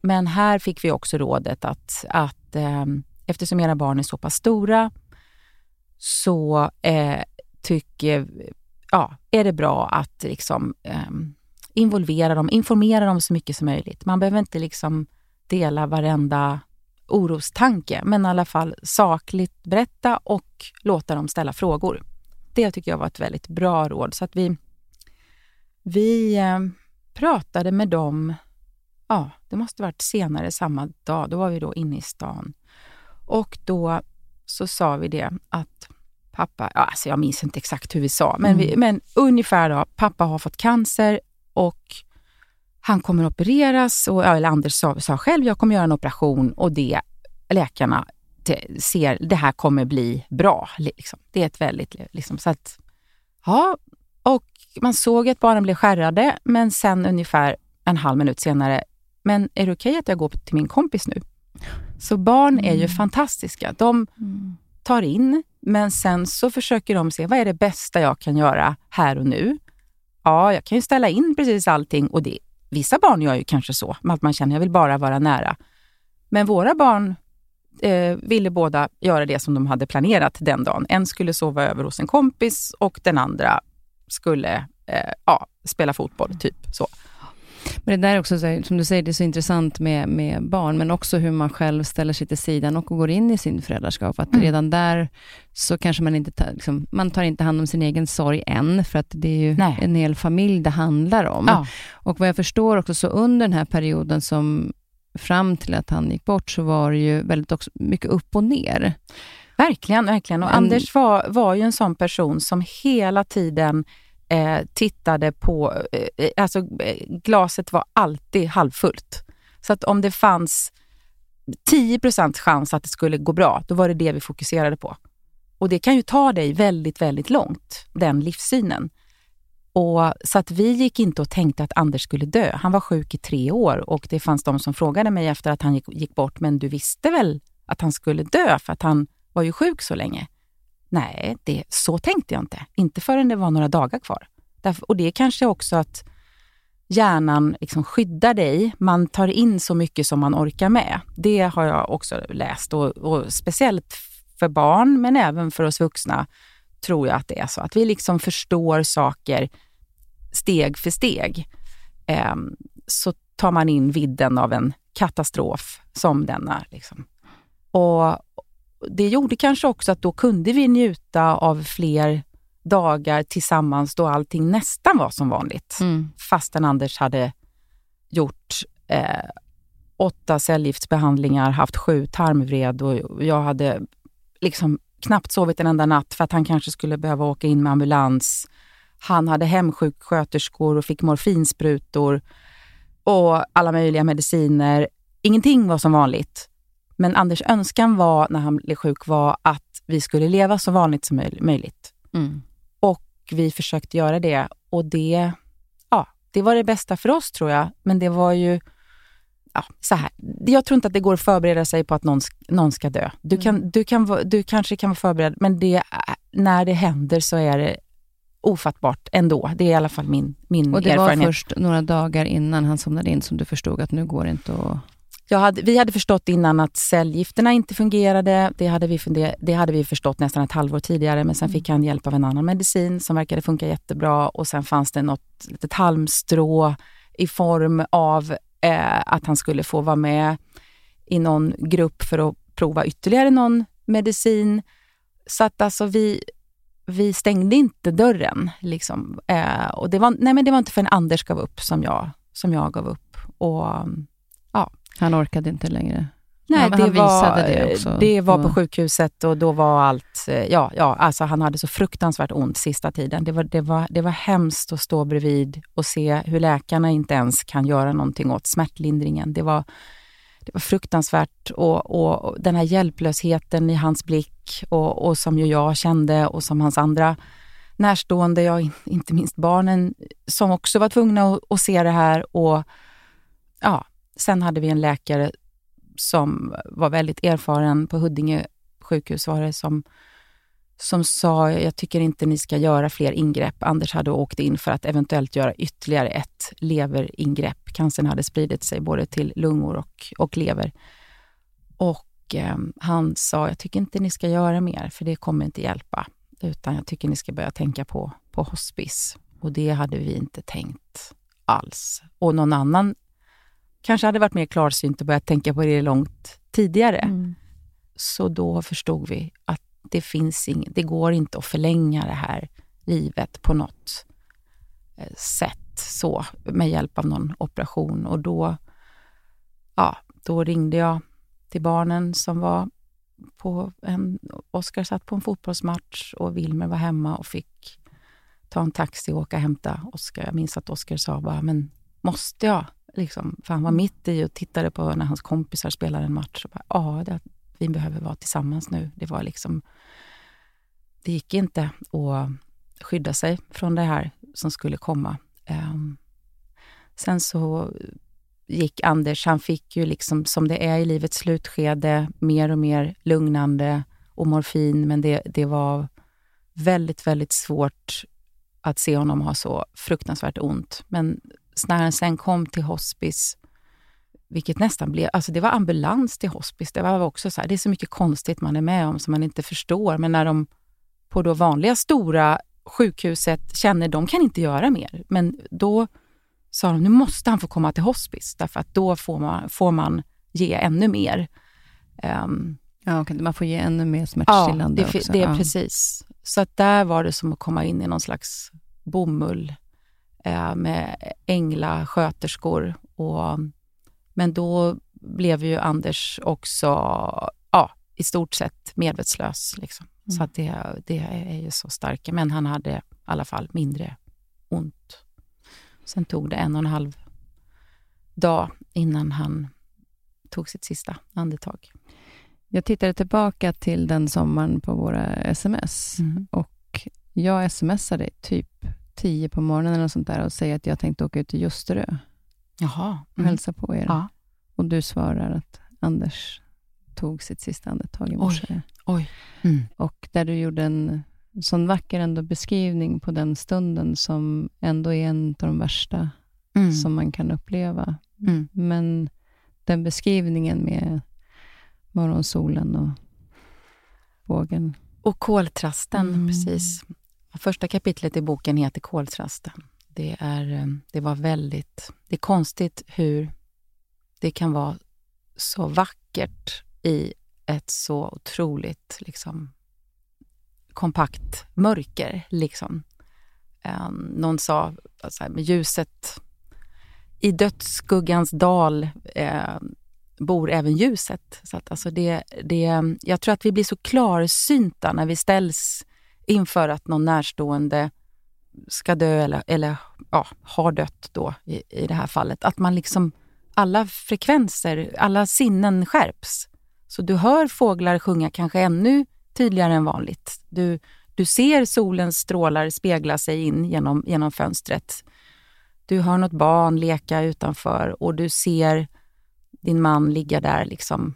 Men här fick vi också rådet att, att eh, eftersom era barn är så pass stora så eh, tycker, ja, är det bra att liksom, eh, involvera dem, informera dem så mycket som möjligt. Man behöver inte liksom dela varenda orostanke, men i alla fall sakligt berätta och låta dem ställa frågor. Det tycker jag var ett väldigt bra råd. Så att vi, vi eh, pratade med dem, ja, det måste varit senare samma dag, då var vi då inne i stan. Och då så sa vi det att pappa, ja, alltså jag minns inte exakt hur vi sa, men, vi, men ungefär då, pappa har fått cancer och han kommer opereras, och, eller Anders sa, sa själv, jag kommer göra en operation och det läkarna ser, det här kommer bli bra. Liksom. Det är ett väldigt, liksom, så att, ja, och man såg att barnen blev skärrade, men sen ungefär en halv minut senare, men är det okej att jag går till min kompis nu? Så barn är ju fantastiska. De tar in, men sen så försöker de se vad är det bästa jag kan göra här och nu. Ja, jag kan ju ställa in precis allting och det, vissa barn gör ju kanske så, att man känner jag vill bara vara nära. Men våra barn eh, ville båda göra det som de hade planerat den dagen. En skulle sova över hos en kompis och den andra skulle eh, ja, spela fotboll, typ så. Men det där är också, så som du säger, det är så intressant med, med barn, men också hur man själv ställer sig till sidan och går in i sin föräldraskap. Att Mm. redan där så kanske man inte tar, liksom, man tar inte hand om sin egen sorg än, för att det är ju Nej. en hel familj det handlar om. Ja. Och vad jag förstår också, så under den här perioden som fram till att han gick bort, så var det ju väldigt också mycket upp och ner. Verkligen, verkligen. Och Men- Anders var, var ju en sån person som hela tiden eh, tittade på... Eh, eh alltså eh, glaset var alltid halvfullt. Så att om det fanns 10% chans att det skulle gå bra, då var det det vi fokuserade på. Och det kan ju ta dig väldigt, väldigt långt, den livssynen. Och, så att vi gick inte och tänkte att Anders skulle dö. Han var sjuk i tre år och det fanns de som frågade mig efter att han gick, gick bort, men du visste väl att han skulle dö för att han var ju sjuk så länge? Nej, det, så tänkte jag inte. Inte förrän det var några dagar kvar. Därför, och det är kanske också att hjärnan liksom skyddar dig. Man tar in så mycket som man orkar med. Det har jag också läst och, och speciellt för barn, men även för oss vuxna, tror jag att det är så. Att vi liksom förstår saker steg för steg. Eh, så tar man in vidden av en katastrof som denna. Liksom. Och det gjorde kanske också att då kunde vi njuta av fler dagar tillsammans då allting nästan var som vanligt. Fastän Anders hade gjort eh, åtta cellgiftsbehandlingar, haft sju tarmvred och jag hade liksom knappt sovit en enda natt för att han kanske skulle behöva åka in med ambulans. Han hade hemsjuksköterskor och fick morfinsprutor och alla möjliga mediciner. Ingenting var som vanligt. Men Anders önskan var, när han blev sjuk, var att vi skulle leva så vanligt som möj- möjligt. Mm. Och vi försökte göra det. Och det, ja, det var det bästa för oss, tror jag. Men det var ju... Ja, så här. Jag tror inte att det går att förbereda sig på att någon, någon ska dö. Du, kan, du, kan, du kanske kan vara förberedd, men det, är- när det händer så är det ofattbart ändå. Det är i alla fall min, min Och det var erfarenhet. först några dagar innan han somnade in som du förstod att nu går det inte att... Jag hade, vi hade förstått innan att cellgifterna inte fungerade. Det hade, vi funder, det hade vi förstått nästan ett halvår tidigare, men sen fick han hjälp av en annan medicin som verkade funka jättebra. Och sen fanns det något litet halmstrå i form av eh, att han skulle få vara med i någon grupp för att prova ytterligare någon medicin. Så att alltså vi, vi stängde inte dörren. Liksom. Eh, och det var, nej men det var inte förrän Anders gav upp som jag, som jag gav upp. Och Han orkade inte längre. Nej, Ja, det, var, det också det var på på- sjukhuset och då var allt... eh, Ja, ja alltså han hade så fruktansvärt ont sista tiden. Det var, det, var, det var hemskt att stå bredvid och se hur läkarna inte ens kan göra någonting åt smärtlindringen. Det var, det var fruktansvärt och, och, och den här hjälplösheten i hans blick och, och som ju jag kände och som hans andra närstående, ja, in- inte minst barnen, som också var tvungna att, att se det här. Och ja, Sen hade vi en läkare som var väldigt erfaren på Huddinge sjukhus var det som, som sa, jag tycker inte ni ska göra fler ingrepp. Anders hade åkt in för att eventuellt göra ytterligare ett leveringrepp. Cancern hade spridit sig både till lungor och, och lever. Och eh, han sa, jag tycker inte ni ska göra mer, för det kommer inte hjälpa. Utan jag tycker ni ska börja tänka på, på hospice. Och det hade vi inte tänkt alls. Och någon annan kanske hade varit mer klarsynt och börjat tänka på det långt tidigare. Mm. Så då förstod vi att det finns ing, det går inte att förlänga det här livet på något eh, sätt så med hjälp av någon operation. Och då, ja, då ringde jag till barnen som var på en... Oskar satt på en fotbollsmatch och Wilmer var hemma och fick ta en taxi och åka och hämta Oskar. Jag minns att Oskar sa bara, men måste jag? Liksom, för han var mitt i och tittade på när hans kompisar spelade en match. Och bara, det, vi behöver vara tillsammans nu. Det var liksom... Det gick inte att skydda sig från det här som skulle komma. Ehm, sen så gick Anders, han fick ju liksom som det är i livets slutskede, mer och mer lugnande och morfin, men det, det var väldigt, väldigt svårt att se honom ha så fruktansvärt ont. Men när han sen kom till hospice, vilket nästan blev, alltså det var ambulans till hospice, det var också så här, det är så mycket konstigt man är med om som man inte förstår, men när de på då vanliga stora sjukhuset känner de kan inte göra mer, men då sa de nu måste han få komma till hospice, därför att då får man, får man ge ännu mer. Ehm, Ja, okej, man får ge ännu mer Ja, smärtstillande det, fi- också. det är ja. precis. Så att där var det som att komma in i någon slags bomull eh, med ängla sköterskor. Och, men då blev ju Anders också ja, i stort sett medvetslös. Liksom. Så Mm. att det, det är ju så starka. Men han hade i alla fall mindre ont. Sen tog det en och en halv dag innan han tog sitt sista andetag. Jag tittade tillbaka till den sommaren på våra sms. Mm. Och jag smsade typ 10 på morgonen eller något sånt där och säger att jag tänkte åka ut till Ljusterö Jaha. och Mm. hälsa på er. Ja. Och du svarar att Anders tog sitt sista andetag i morse. Oj. Mm. Och där du gjorde en sån vacker ändå beskrivning på den stunden som ändå är en av de värsta Mm. som man kan uppleva. Mm. Men den beskrivningen med morgonsolen och bågen. Och koltrasten, Mm. precis. Första kapitlet i boken heter Koltrasten. Det, är, eh, det var väldigt... Det är konstigt hur det kan vara så vackert i ett så otroligt liksom, kompakt mörker. Liksom. Ehm, någon sa så här, med ljuset i dödsskuggans dal eh, bor även ljuset. Så att, alltså det, det, jag tror att vi blir så klarsynta när vi ställs inför att någon närstående ska dö eller, eller ja, har dött då i, i det här fallet. Att man liksom, alla frekvenser, alla sinnen skärps. Så du hör fåglar sjunga kanske ännu tydligare än vanligt. Du, du ser solens strålar spegla sig in genom, genom fönstret. Du hör något barn leka utanför och du ser din man ligga där liksom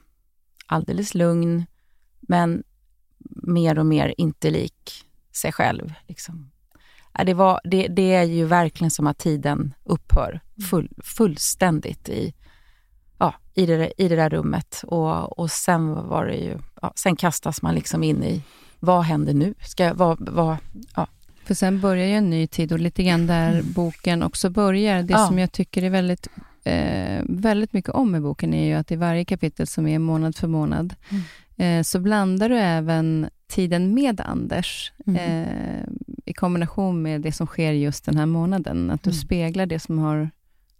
alldeles lugn, men mer och mer inte lik sig själv. Liksom. Ja, Det, var, det, det är ju verkligen som att tiden upphör full, fullständigt i, ja, i, det, i det där rummet. Och, och sen var det ju, ja, sen kastas man liksom in i, vad händer nu? Ska, vad, vad, ja. För sen börjar ju en ny tid och lite grann där boken också börjar. Det Ja. som jag tycker är väldigt, eh, väldigt mycket om i boken är ju att i varje kapitel som är månad för månad eh, så blandar du även tiden med Anders Mm. eh, i kombination med det som sker just den här månaden. Att du Mm. speglar det som har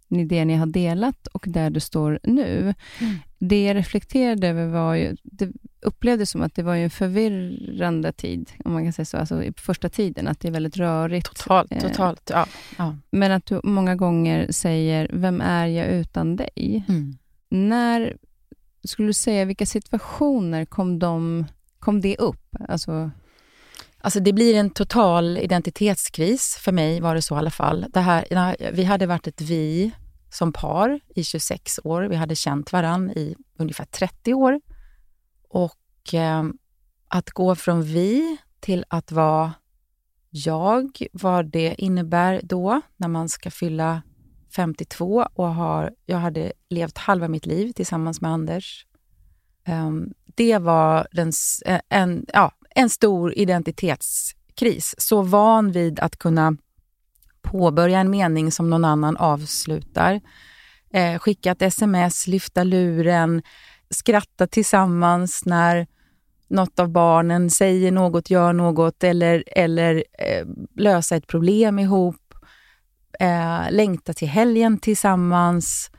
det ni har delat och där du står nu. Mm. Det jag reflekterade över var ju, det upplevdes som att det var en förvirrande tid, om man kan säga så, alltså i första tiden, att det är väldigt rörigt. Totalt, Eh, totalt. Ja. ja. Men att du många gånger säger, vem är jag utan dig? Mm. När, skulle du säga, vilka situationer kom, de, kom det upp? Alltså, Alltså det blir en total identitetskris. För mig var det så i alla fall. Det här, vi hade varit ett vi som par i 26 år. Vi hade känt varann i ungefär 30 år. Och eh, att gå från vi till att vara jag, vad det innebär då när man ska fylla 52 och har, jag hade levt halva mitt liv tillsammans med Anders. Um, det var den, e, en, ja, en stor identitetskris. Så van vid att kunna påbörja en mening som någon annan avslutar. Eh, skicka ett sms, lyfta luren, skratta tillsammans när något av barnen säger något, gör något eller, eller eh, lösa ett problem ihop. Eh, längta till helgen tillsammans.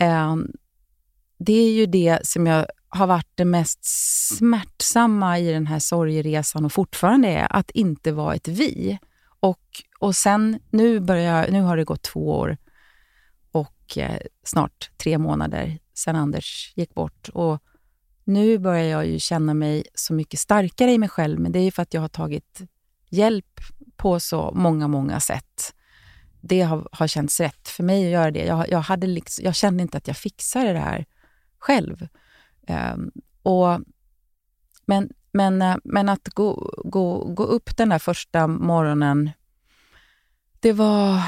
Eh, det är ju det som jag har varit det mest smärtsamma i den här sorgeresan och fortfarande är att inte vara ett vi. Och, och sen, nu, börjar, nu har det gått två år och eh, snart tre månader sedan Anders gick bort. Och nu börjar jag ju känna mig så mycket starkare i mig själv, men det är ju för att jag har tagit hjälp på så många, många sätt. Det har, har känts rätt för mig att göra det. Jag, jag, hade liksom, jag kände inte att jag fixade det här själv. Ehm, och, men, men, eh, men att gå, gå, gå upp den där första morgonen, det var,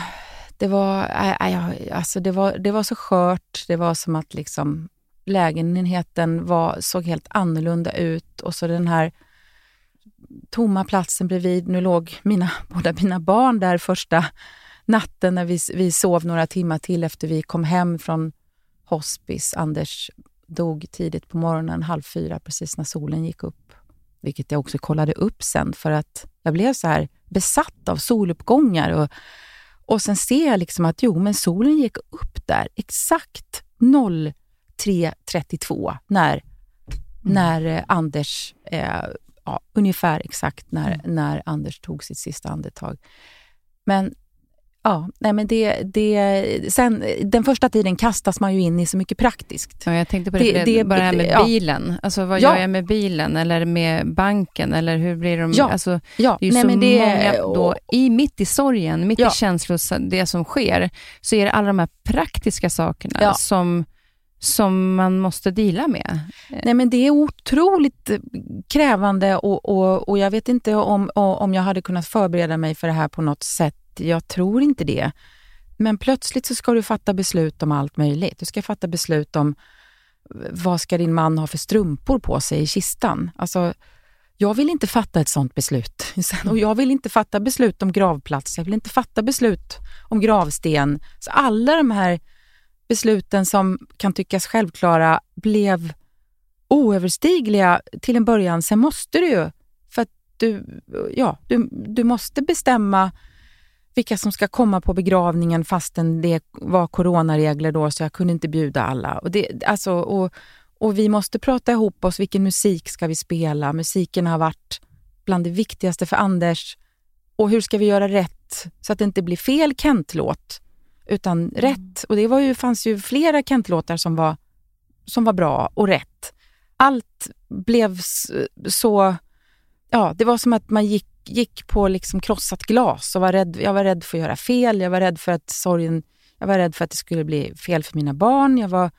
det var, äh, äh, alltså det var, det var så skört. Det var som att liksom lägenheten var, såg helt annorlunda ut och så den här tomma platsen bredvid. Nu låg mina, båda mina barn där första natten när vi, vi sov några timmar till efter vi kom hem från hospice. Anders dog tidigt på morgonen, halv fyra, precis när solen gick upp. Vilket jag också kollade upp sen för att jag blev så här besatt av soluppgångar. Och, och sen ser jag liksom att jo, men solen gick upp där exakt 03.32 när, när eh, Anders, eh, ja, ungefär exakt när, när Anders tog sitt sista andetag. Men Ja, nej men det, det, sen, den första tiden kastas man ju in i så mycket praktiskt. Ja, jag tänkte på det, Det- det, bara det här med ja. bilen. Alltså, vad Ja. gör jag med bilen? Eller med banken? Eller hur blir de... Ja. Alltså, Ja, det är ju nej så men det, många då, i, mitt i sorgen, mitt Ja. i känslor, det som sker, så är det alla de här praktiska sakerna Ja. som, som man måste dela med. Nej, men det är otroligt krävande och, och, och jag vet inte om, om jag hade kunnat förbereda mig för det här på något sätt. Jag tror inte det. Men plötsligt så ska du fatta beslut om allt möjligt. Du ska fatta beslut om eh, vad ska din man ha för strumpor på sig i kistan. Alltså, jag vill inte fatta ett sånt beslut. Och jag vill inte fatta beslut om gravplats. Jag vill inte fatta beslut om gravsten. Så alla de här besluten som kan tyckas självklara blev oöverstigliga till en början. Sen måste du ju, för att du, ja, du, du måste bestämma vilka som ska komma på begravningen fastän det var coronaregler då, så jag kunde inte bjuda alla. Och, det, alltså, och, och vi måste prata ihop oss, vilken musik ska vi spela? Musiken har varit bland det viktigaste för Anders. Och hur ska vi göra rätt så att det inte blir fel Kent-låt, utan rätt. Och det var ju, fanns ju flera Kent-låtar som var, som var bra och rätt. Allt blev så... Ja, det var som att man gick, gick på liksom krossat glas och var rädd. Jag var rädd för att göra fel. Jag var rädd för att sorgen... Jag var rädd för att det skulle bli fel för mina barn. Jag var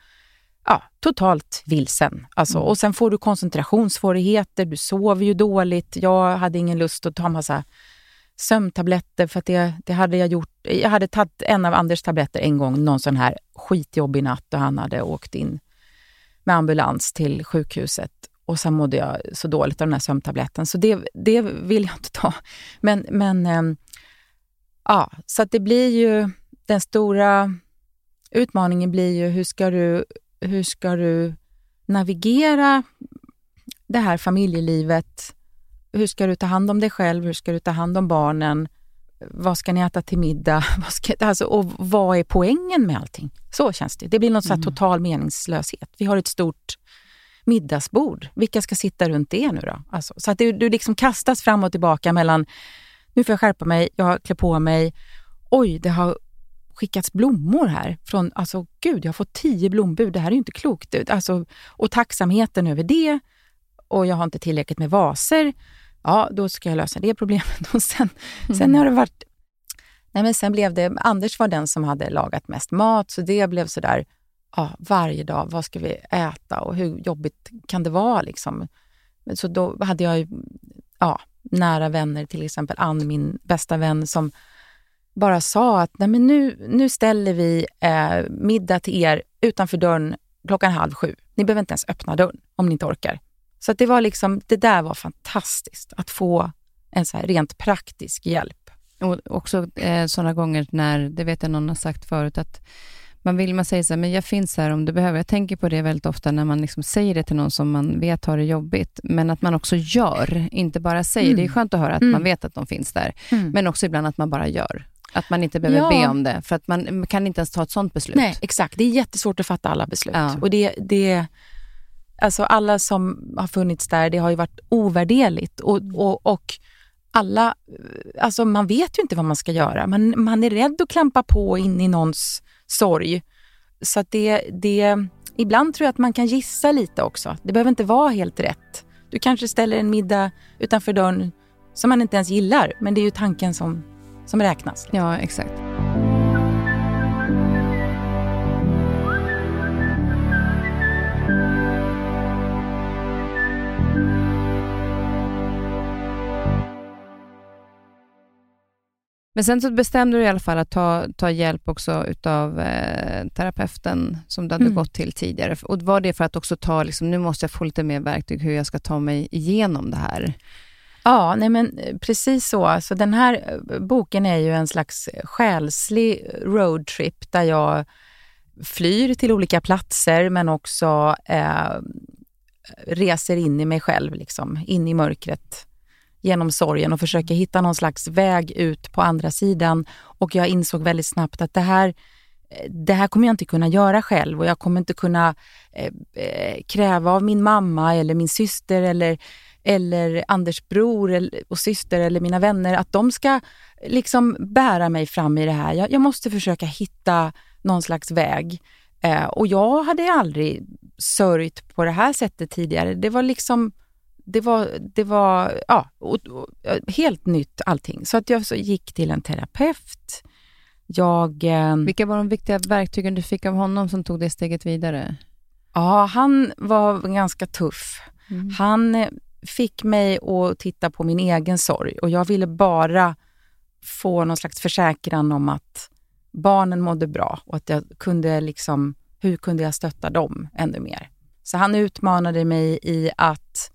ja, totalt vilsen. Alltså, Och sen får du koncentrationssvårigheter. Du sover ju dåligt. Jag hade ingen lust att ta massa sömntabletter för att det, det hade jag gjort. Jag hade tagit en av Anders tabletter en gång, någon sån här skitjobbig natt och han hade åkt in med ambulans till sjukhuset och sen mådde jag så dåligt av den här sömntabletten så det, det vill jag inte ta. Men, men ehm, ja, så att det blir ju den stora utmaningen blir ju hur ska du, hur ska du navigera det här familjelivet hur ska du ta hand om dig själv? Hur ska du ta hand om barnen? vad ska ni äta till middag? Vad ska, alltså, och vad är poängen med allting? Så känns det. Det blir något mm. total meningslöshet. Vi har ett stort middagsbord. Vilka ska sitta runt det nu då? Alltså, så att du, du liksom kastas fram och tillbaka mellan, nu får jag skärpa mig, jag klär på mig, oj, det har skickats blommor här. Från, alltså gud, jag har fått tio blombud, det här är ju inte klokt. Alltså, och tacksamheten över det, och jag har inte tillräckligt med vaser. Ja, då ska jag lösa det problemet. Och sen, mm. sen har det varit... Nej, men sen blev det... Anders var den som hade lagat mest mat, så det blev sådär ja, varje dag. Vad ska vi äta och hur jobbigt kan det vara? Liksom? Så då hade jag ja, nära vänner, till exempel Ann, min bästa vän, som bara sa att Nej, men nu, nu ställer vi eh, middag till er utanför dörren klockan halv sju. Ni behöver inte ens öppna dörren om ni inte orkar. Så det var liksom, det där var fantastiskt, att få en så här rent praktisk hjälp. Och också eh, sådana gånger när, det vet jag någon har sagt förut, att man vill man säger så här, men jag finns här om du behöver. Jag tänker på det väldigt ofta när man liksom säger det till någon som man vet har det jobbigt, men att man också gör, inte bara säger. Mm. Det är mm. skönt att höra att mm. man vet att de finns där, mm. men också ibland att man bara gör. Att man inte behöver ja. be om det, för att man kan inte ens ta ett sånt beslut. Nej, exakt. Det är jättesvårt att fatta alla beslut. Ja. Och det, det, alltså alla som har funnits där, det har ju varit ovärderligt. Och, och, och alla, alltså man vet ju inte vad man ska göra. Man, man är rädd att klampa på in i någons sorg. Så att det, det, ibland tror jag att man kan gissa lite också. Det behöver inte vara helt rätt. Du kanske ställer en middag utanför dörren som man inte ens gillar, men det är ju tanken som, som räknas. Ja, exakt. Men sen så bestämde du i alla fall att ta, ta hjälp också utav eh, terapeuten som du hade mm. gått till tidigare. Och var det för att också ta, liksom, nu måste jag få lite mer verktyg hur jag ska ta mig igenom det här? Ja, nej men eh, precis så. Alltså, den här eh, boken är ju en slags själslig roadtrip där jag flyr till olika platser men också eh, reser in i mig själv, liksom, in i mörkret genom sorgen och försöka hitta någon slags väg ut på andra sidan. Och jag insåg väldigt snabbt att det här, eh, det här kommer jag inte kunna göra själv och jag kommer inte kunna eh, eh kräva av min mamma eller min syster eller, eller Anders bror och syster eller mina vänner att de ska liksom bära mig fram i det här. Jag, jag måste försöka hitta någon slags väg. Eh, och jag hade aldrig sörjt på det här sättet tidigare. Det var liksom det var, det var ja, och, och, helt nytt allting. Så att jag så gick till en terapeut. Jag, eh, Vilka var de viktiga verktygen du fick av honom som tog det steget vidare? Ja, han var ganska tuff. Mm. Han eh, fick mig att titta på min egen sorg och jag ville bara få någon slags försäkran om att barnen mådde bra och att jag kunde liksom, hur kunde jag stötta dem ännu mer? Så han utmanade mig i att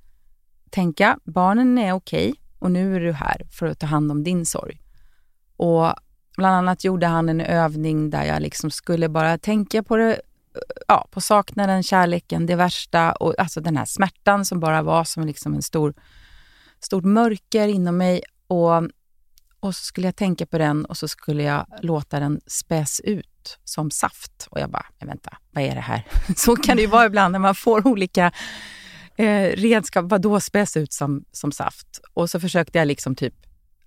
tänka, barnen är okej okay, och nu är du här för att ta hand om din sorg. Och bland annat gjorde han en övning där jag liksom skulle bara tänka på det, ja, på saknaden, kärleken, det värsta och alltså den här smärtan som bara var som liksom en stor, stort mörker inom mig. Och, och så skulle jag tänka på den och så skulle jag låta den späs ut som saft. Och jag bara, vänta, vad är det här? Så kan det ju vara ibland när man får olika eh, redskap, vad då späs ut som, som saft? Och så försökte jag liksom typ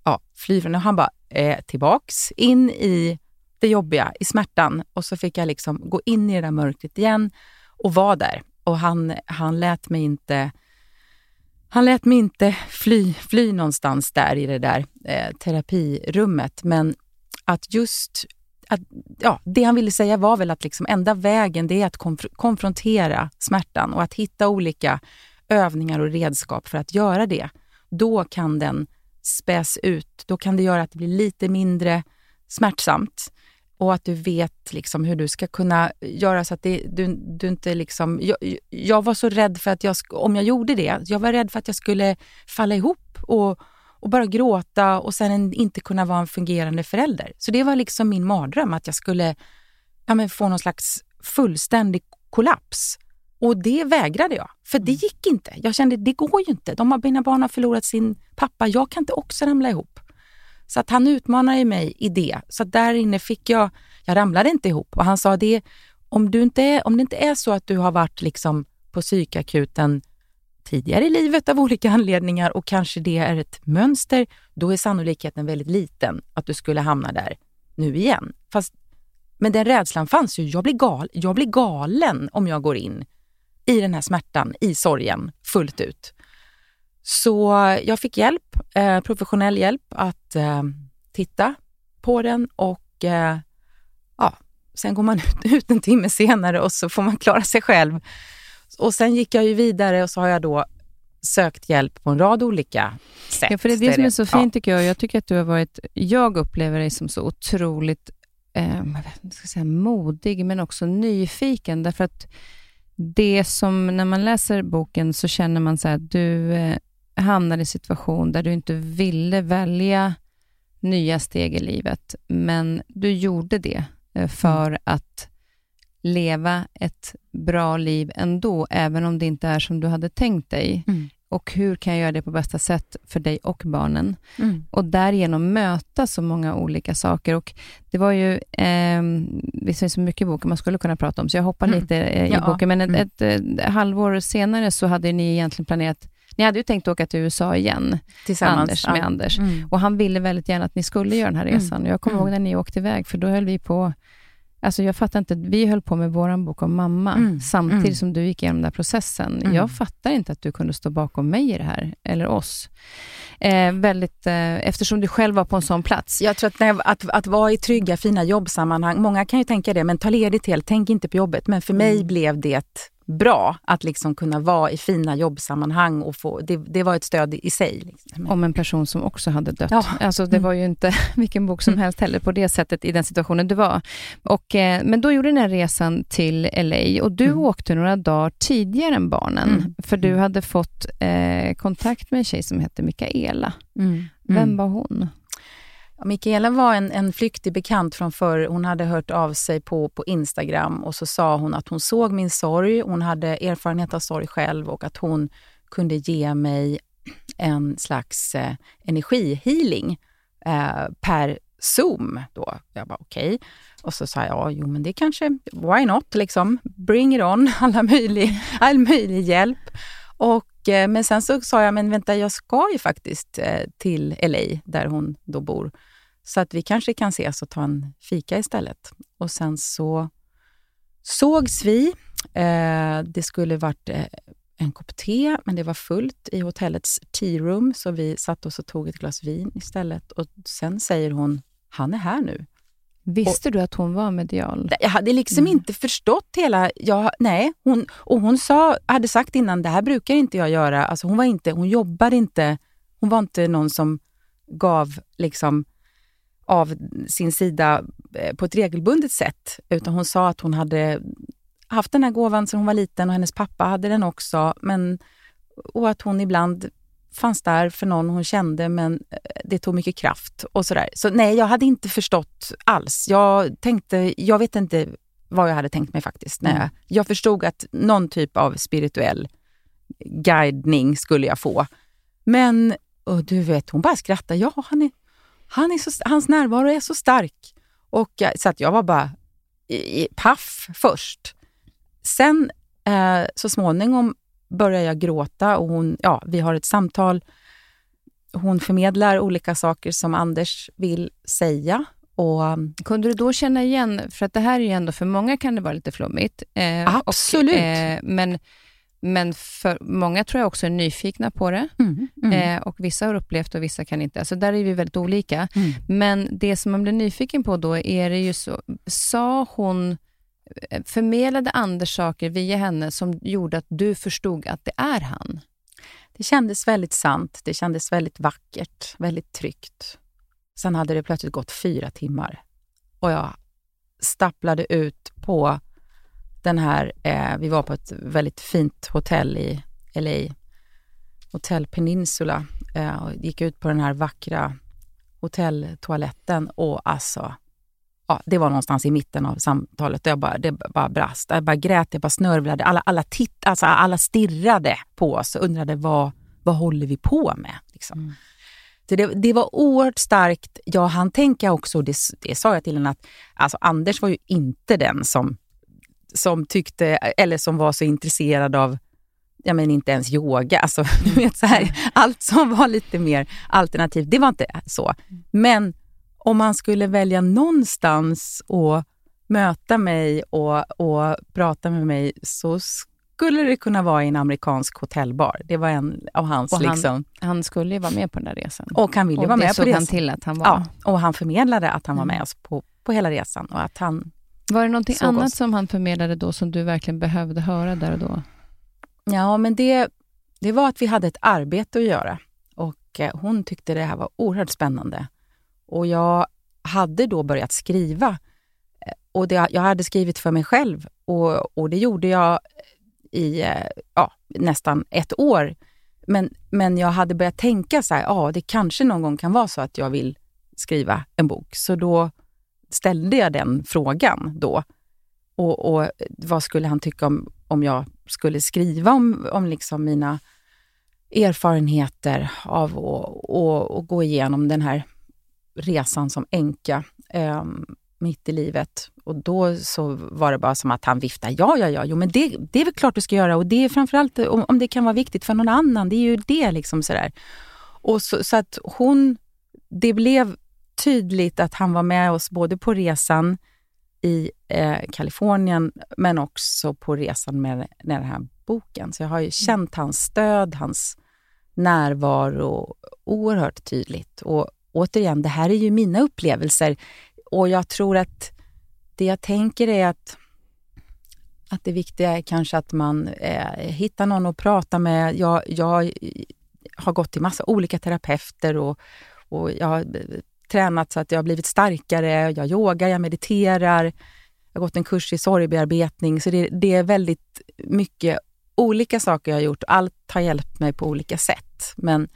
ja, fly från det. Han bara, eh, tillbaks in i det jobbiga, i smärtan. Och så fick jag liksom gå in i det där mörkret igen och vara där. Och han, han lät mig inte han lät mig inte fly, fly någonstans där i det där eh, terapirummet. Men att just att, ja, det han ville säga var väl att liksom enda vägen det är att konf konfrontera smärtan och att hitta olika övningar och redskap för att göra det. Då kan den späs ut. Då kan det göra att det blir lite mindre smärtsamt och att du vet liksom hur du ska kunna göra så att det, du, du inte liksom... Jag, jag, var så rädd för att jag, om jag gjorde det, jag var rädd för att jag skulle falla ihop och och bara gråta och sen inte kunna vara en fungerande förälder. Så det var liksom min mardröm, att jag skulle ja, få någon slags fullständig kollaps. Och det vägrade jag, för det mm. gick inte. Jag kände, det går ju inte. De har, mina barn har förlorat sin pappa, jag kan inte också ramla ihop. Så att han utmanade mig i det. Så där inne fick jag, jag ramlade inte ihop. Och han sa det, om, du inte är, om det inte är så att du har varit liksom på psykakuten tidigare i livet av olika anledningar och kanske det är ett mönster, då är sannolikheten väldigt liten att du skulle hamna där nu igen. Fast, men den rädslan fanns ju. Jag blir, gal, jag blir galen om jag går in i den här smärtan, i sorgen, fullt ut. Så jag fick hjälp, eh, professionell hjälp att eh, titta på den och eh, ja, sen går man ut, ut en timme senare och så får man klara sig själv. Och sen gick jag ju vidare och så har jag då sökt hjälp på en rad olika sätt. Ja, för det är det som är så fint tycker jag. Jag tycker att du har varit, jag upplever dig som så otroligt eh, jag vet, ska säga, modig, men också nyfiken. Därför att det som, när man läser boken så känner man så att du eh, hamnade i en situation där du inte ville välja nya steg i livet, men du gjorde det eh, för mm. att leva ett bra liv ändå, även om det inte är som du hade tänkt dig. Mm. Och hur kan jag göra det på bästa sätt för dig och barnen? Mm. Och därigenom möta så många olika saker. Och Det var ju, eh, det finns så mycket boken man skulle kunna prata om, så jag hoppar mm. lite eh, i ja. boken. Men ett, mm. ett, ett, halvår senare så hade ni egentligen planerat ni hade ju tänkt åka till USA igen, Tillsammans, Anders, med ja. Anders. Mm. Och han ville väldigt gärna att ni skulle göra den här resan. Mm. Jag kommer mm. ihåg när ni åkte iväg, för då höll vi på Alltså jag fattar inte, vi höll på med vår bok om mamma, mm. samtidigt mm. som du gick igenom den här processen. Mm. Jag fattar inte att du kunde stå bakom mig i det här, eller oss. Eh, väldigt, eh, eftersom du själv var på en sån plats. Jag tror att, när, att, att vara i trygga, fina jobbsammanhang, många kan ju tänka det, men ta ledigt helt, tänk inte på jobbet. Men för mig mm. blev det bra att liksom kunna vara i fina jobbsammanhang och få, det, det var ett stöd i sig. Liksom. Om en person som också hade dött. Ja. Alltså det mm. var ju inte vilken bok som mm. helst heller på det sättet i den situationen du var. Och, eh, men då gjorde du den här resan till LA och du mm. åkte några dagar tidigare än barnen, mm. för du mm. hade fått eh, kontakt med en tjej som hette Mikaela. Mm. Vem var hon? Mikaela var en, en flyktig bekant från förr. Hon hade hört av sig på, på Instagram och så sa hon att hon såg min sorg. Hon hade erfarenhet av sorg själv och att hon kunde ge mig en slags eh, energihealing eh, per Zoom. Då. Jag bara okej. Okay. Och så sa jag, ja, jo men det kanske, why not liksom? Bring it on, alla möjlig, all möjlig hjälp. Och, eh, men sen så sa jag, men vänta, jag ska ju faktiskt eh, till LA där hon då bor. Så att vi kanske kan ses och ta en fika istället. Och sen så sågs vi. Eh, det skulle varit eh, en kopp te, men det var fullt i hotellets tea room, så vi satt oss och tog ett glas vin istället. Och sen säger hon, han är här nu. Visste och, du att hon var medial? Jag hade liksom mm. inte förstått hela... Jag, nej, hon, och hon sa, hade sagt innan, det här brukar inte jag göra. Alltså hon, var inte, hon jobbade inte... Hon var inte någon som gav liksom av sin sida eh, på ett regelbundet sätt, utan hon sa att hon hade haft den här gåvan sedan hon var liten och hennes pappa hade den också. Men, och att hon ibland fanns där för någon hon kände, men eh, det tog mycket kraft och sådär. Så nej, jag hade inte förstått alls. Jag tänkte, jag vet inte vad jag hade tänkt mig faktiskt. Mm. jag förstod att någon typ av spirituell guidning skulle jag få. Men, och du vet, hon bara skrattade. Ja, han är, han är så, hans närvaro är så stark. Och, så att jag var bara i, paff först. Sen eh, så småningom börjar jag gråta och hon, ja, vi har ett samtal. Hon förmedlar olika saker som Anders vill säga. Och, Kunde du då känna igen, för att det här är ju ändå, för många kan det vara lite flummigt. Eh, absolut. Och, eh, men men för många tror jag också är nyfikna på det. Mm, mm. Eh, och Vissa har upplevt och vissa kan inte. Alltså där är vi väldigt olika. Mm. Men det som man blir nyfiken på då är det ju så, sa hon, eh, förmedlade Anders saker via henne som gjorde att du förstod att det är han? Det kändes väldigt sant. Det kändes väldigt vackert, väldigt tryggt. Sen hade det plötsligt gått fyra timmar och jag stapplade ut på den här, eh, vi var på ett väldigt fint hotell i LA, Hotell Peninsula, eh, och gick ut på den här vackra hotelltoaletten och alltså, ja, det var någonstans i mitten av samtalet. Jag bara, det bara brast. Jag bara grät, jag bara snörvlade. Alla, alla, titt, alltså, alla stirrade på oss och undrade vad, vad håller vi på med? Liksom. Så det, det var oerhört starkt. Jag hann tänka också, det, det sa jag till henne, att alltså, Anders var ju inte den som, som tyckte, eller som var så intresserad av ja men inte ens yoga, alltså, du vet, så här, allt som var lite mer alternativt, det var inte så. Men om man skulle välja någonstans att möta mig och, och prata med mig så skulle det kunna vara i en amerikansk hotellbar. Det var en av hans... Och han, liksom, han skulle ju vara med på den där resan. och han ville och vara det med på såg resan. han till att han var. Ja, och han förmedlade att han var Mm. med oss på, på hela resan och att han Var det någonting annat oss. som han förmedlade då som du verkligen behövde höra där och då? Ja, men det, det var att vi hade ett arbete att göra och eh, hon tyckte det här var oerhört spännande. Och jag hade då börjat skriva eh, och det, jag hade skrivit för mig själv och, och det gjorde jag i eh, ja, nästan ett år. Men, men jag hade börjat tänka så här, ja, det kanske någon gång kan vara så att jag vill skriva en bok. Så då ställde jag den frågan då. Och, och vad skulle han tycka om, om jag skulle skriva om, om liksom mina erfarenheter av att och, och gå igenom den här resan som änka eh, mitt i livet. Och då så var det bara som att han viftade. Ja, ja, ja, jo, men det, det är väl klart du ska göra och det är framförallt om, om det kan vara viktigt för någon annan. Det är ju det liksom sådär. Och så, så att hon, det blev tydligt att han var med oss både på resan i eh, Kalifornien men också på resan med, med den här boken. Så jag har ju känt hans stöd, hans närvaro oerhört tydligt. Och återigen, det här är ju mina upplevelser och jag tror att det jag tänker är att, att det viktiga är kanske att man eh, hittar någon att prata med. Jag, jag har gått till massa olika terapeuter och, och jag har tränat så att jag har blivit starkare. Jag yogar, jag mediterar. Jag har gått en kurs i sorgbearbetning. Så det, det är väldigt mycket olika saker jag har gjort. Allt har hjälpt mig på olika sätt. Men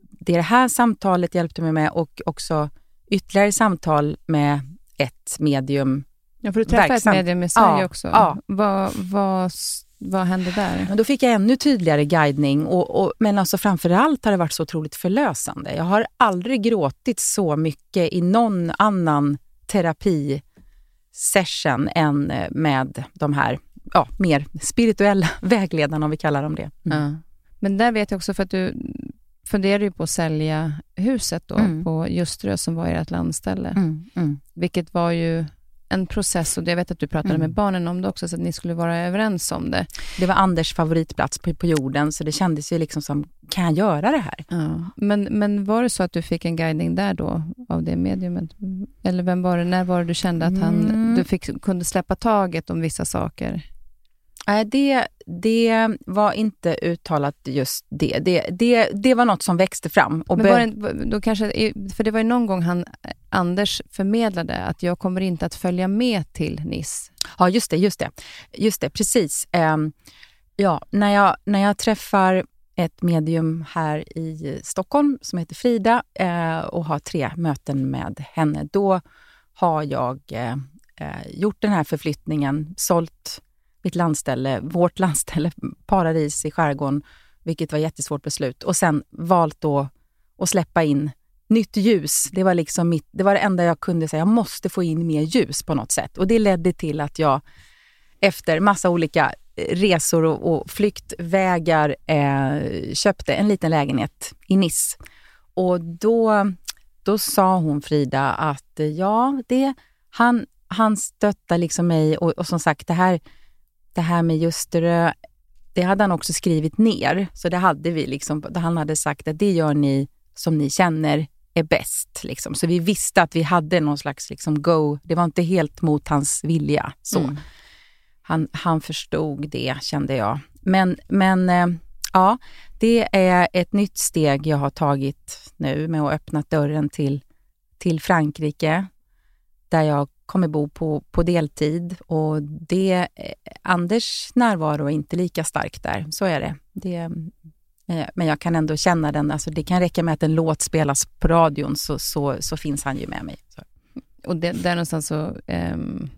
det det här samtalet hjälpte mig med och också ytterligare samtal med ett medium. Ja, för du träffade Verksamt. ett medium i Sverige Ja, också. ja. Vad, vad, vad hände där? Men då fick jag ännu tydligare guidning. Och, och, men alltså framför allt har det varit så otroligt förlösande. Jag har aldrig gråtit så mycket i någon annan terapisession än eh, med de här ja, mer spirituella vägledarna, om vi kallar dem det. Mm. Ja. Men där vet jag också, för att du funderade ju på att sälja huset då Mm. på Ljusterö som var ert landställe. Mm, mm. Vilket var ju en process och jag vet att du pratade Mm. med barnen om det också, så att ni skulle vara överens om det. Det var Anders favoritplats på, på jorden, så det kändes ju liksom som, kan jag göra det här? Ja. Men, men var det så att du fick en guidning där då av det mediumet? Eller vem var det, när var det du kände att han, Mm. du fick, kunde släppa taget om vissa saker? Nej, det, det var inte uttalat just det. Det, det. det var något som växte fram. Och Men var det, då kanske, för det var ju någon gång han, Anders förmedlade att jag kommer inte att följa med till Nice. Ja, just det. Just det, just det precis. Ehm, ja, när, jag, när jag träffar ett medium här i Stockholm som heter Frida eh, och har tre möten med henne, då har jag eh, eh, gjort den här förflyttningen, sålt mitt landställe, vårt landställe, Paradis i skärgården, vilket var ett jättesvårt beslut, och sen valt då att släppa in nytt ljus. Det var, liksom mitt, det var det enda jag kunde säga. Jag måste få in mer ljus på något sätt. Och det ledde till att jag efter massa olika eh, resor och, och flyktvägar eh, köpte en liten lägenhet i Nice. Och då, då sa hon, Frida, att eh, ja, det, han, han stöttar liksom mig och, och som sagt, det här, det här med Ljusterö, det hade han också skrivit ner. Så det hade vi liksom, han hade sagt att det gör ni som ni känner är bäst. Liksom. Så vi visste att vi hade någon slags liksom, go. Det var inte helt mot hans vilja. Så. Mm. Han, han förstod det, kände jag. Men, men eh, ja, det är ett nytt steg jag har tagit nu med att öppna dörren till, till Frankrike, där jag kommer bo på, på deltid. Och det, eh, Anders närvaro är inte lika stark där, så är det. det eh, men jag kan ändå känna den, alltså det kan räcka med att en låt spelas på radion så, så, så finns han ju med mig. Så. Och det, där någonstans så, ehm,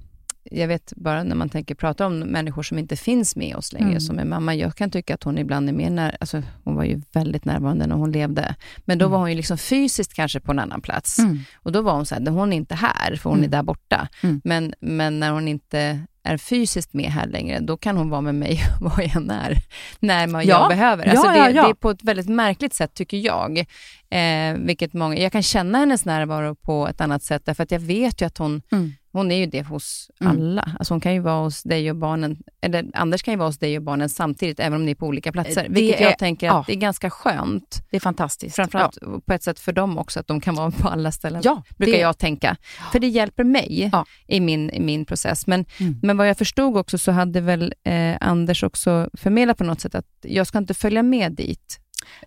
jag vet bara när man tänker prata om människor som inte finns med oss längre, Mm. som är mamma. Jag kan tycka att hon ibland är mer när, alltså hon var ju väldigt närvarande när hon levde. Men då Mm. var hon ju liksom fysiskt kanske på en annan plats. Mm. Och då var hon så här, hon är inte här, för hon Mm. är där borta. Mm. Men, men när hon inte är fysiskt med här längre, då kan hon vara med mig var jag än är, när man Ja. jag behöver. Alltså det, ja, ja. det är på ett väldigt märkligt sätt, tycker jag. Eh, vilket många, jag kan känna hennes närvaro på ett annat sätt, därför att jag vet ju att hon, Mm. hon är ju det hos Mm. alla. Alltså hon kan ju vara hos dig och barnen, eller Anders kan ju vara hos dig och barnen samtidigt, även om ni är på olika platser. Det Vilket är- jag tänker att ja. det är ganska skönt. Det är fantastiskt. Framförallt på ett sätt för dem också, att de kan vara på alla ställen. ja, Brukar det, jag tänka. För det hjälper mig Ja. i, min, i min process. Men, Mm. men vad jag förstod också så hade väl eh, Anders också förmedlat på något sätt att jag ska inte följa med dit.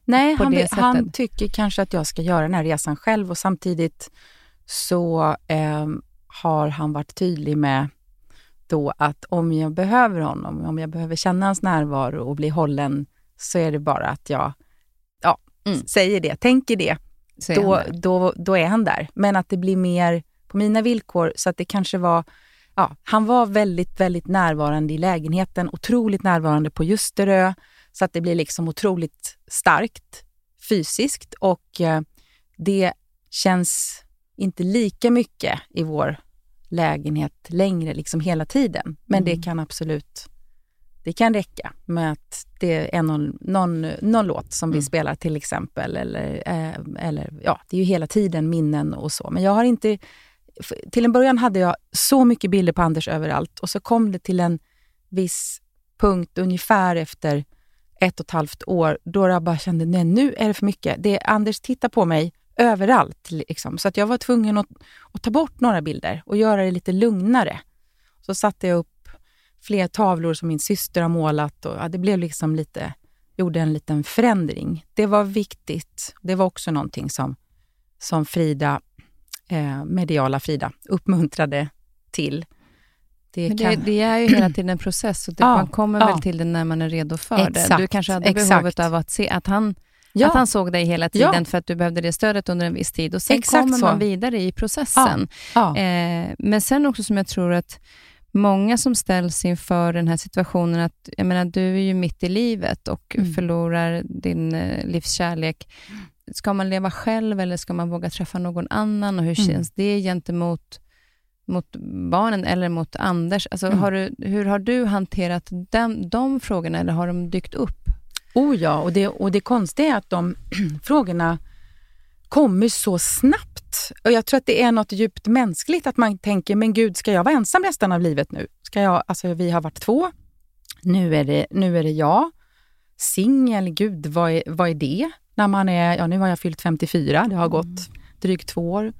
Nej, han, vill- han tycker kanske att jag ska göra den här resan själv och samtidigt så ehm, har han varit tydlig med då att om jag behöver honom, om jag behöver känna hans närvaro och bli hållen, så är det bara att jag ja, Mm. säger det, tänker det. Då, då, då är han där. Men att det blir mer på mina villkor, så att det kanske var Ja, han var väldigt, väldigt närvarande i lägenheten, otroligt närvarande på Ljusterö, så att det blir liksom otroligt starkt fysiskt och eh, det känns inte lika mycket i vår lägenhet längre, liksom hela tiden. Men Mm. det kan absolut, det kan räcka med att det är någon, någon, någon låt som vi Mm. spelar till exempel. Eller, eh, eller ja, det är ju hela tiden minnen och så. Men jag har inte, till en början hade jag så mycket bilder på Anders överallt och så kom det till en viss punkt ungefär efter ett och ett halvt år då jag bara kände, nej nu är det för mycket. Det, Anders tittar på mig överallt. Liksom. Så att jag var tvungen att, att ta bort några bilder och göra det lite lugnare. Så satte jag upp fler tavlor som min syster har målat och ja, det blev liksom lite, gjorde en liten förändring. Det var viktigt. Det var också någonting som, som Frida, eh, mediala Frida, uppmuntrade till. Det det, det är ju hela tiden en process och det, Ja, man kommer ja. väl till det när man är redo för det. Du Exakt, kanske hade exakt. behovet av att se att han, ja, att han såg dig hela tiden för att du behövde det stödet under en viss tid och sen Exakt kommer så. man vidare i processen. Eh, men sen också som jag tror att många som ställs inför den här situationen, att jag menar, du är ju mitt i livet och Mm. förlorar din eh, livskärlek. Ska man leva själv eller ska man våga träffa någon annan och hur Mm. känns det gentemot mot barnen eller mot Anders? Alltså, Mm. har du, hur har du hanterat dem, de frågorna eller har de dykt upp? Oh ja, och det, och det konstiga är att de frågorna kommer så snabbt. Och Jag tror att det är något djupt mänskligt att man tänker, men gud, ska jag vara ensam resten av livet nu? Ska jag, alltså vi har varit två, nu är det, nu är det jag. Singel, gud, vad är, vad är det? När man är, ja nu har jag fyllt 54, det har gått drygt två år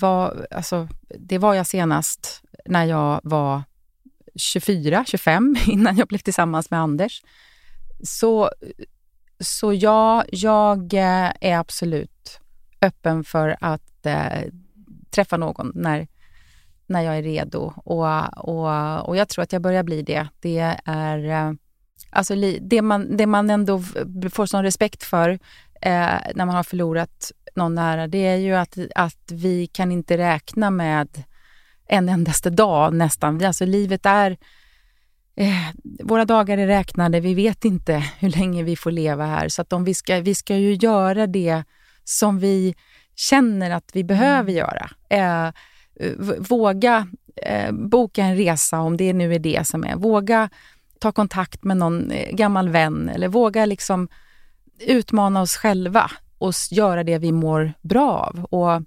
var, alltså, det var jag senast när jag var 24, 25, innan jag blev tillsammans med Anders. Så, så ja, jag eh, är absolut öppen för att eh, träffa någon när, när jag är redo. Och, och, och jag tror att jag börjar bli det. Det är eh, alltså, det, man, det man ändå får sån respekt för eh, när man har förlorat någon nära, det är ju att, att vi kan inte räkna med en endaste dag nästan. Alltså livet är eh, våra dagar är räknade, vi vet inte hur länge vi får leva här. Så att om vi, ska, vi ska ju göra det som vi känner att vi behöver göra. Eh, våga eh, boka en resa, om det nu är det som är. Våga ta kontakt med någon eh, gammal vän eller våga liksom utmana oss själva och göra det vi mår bra av. Och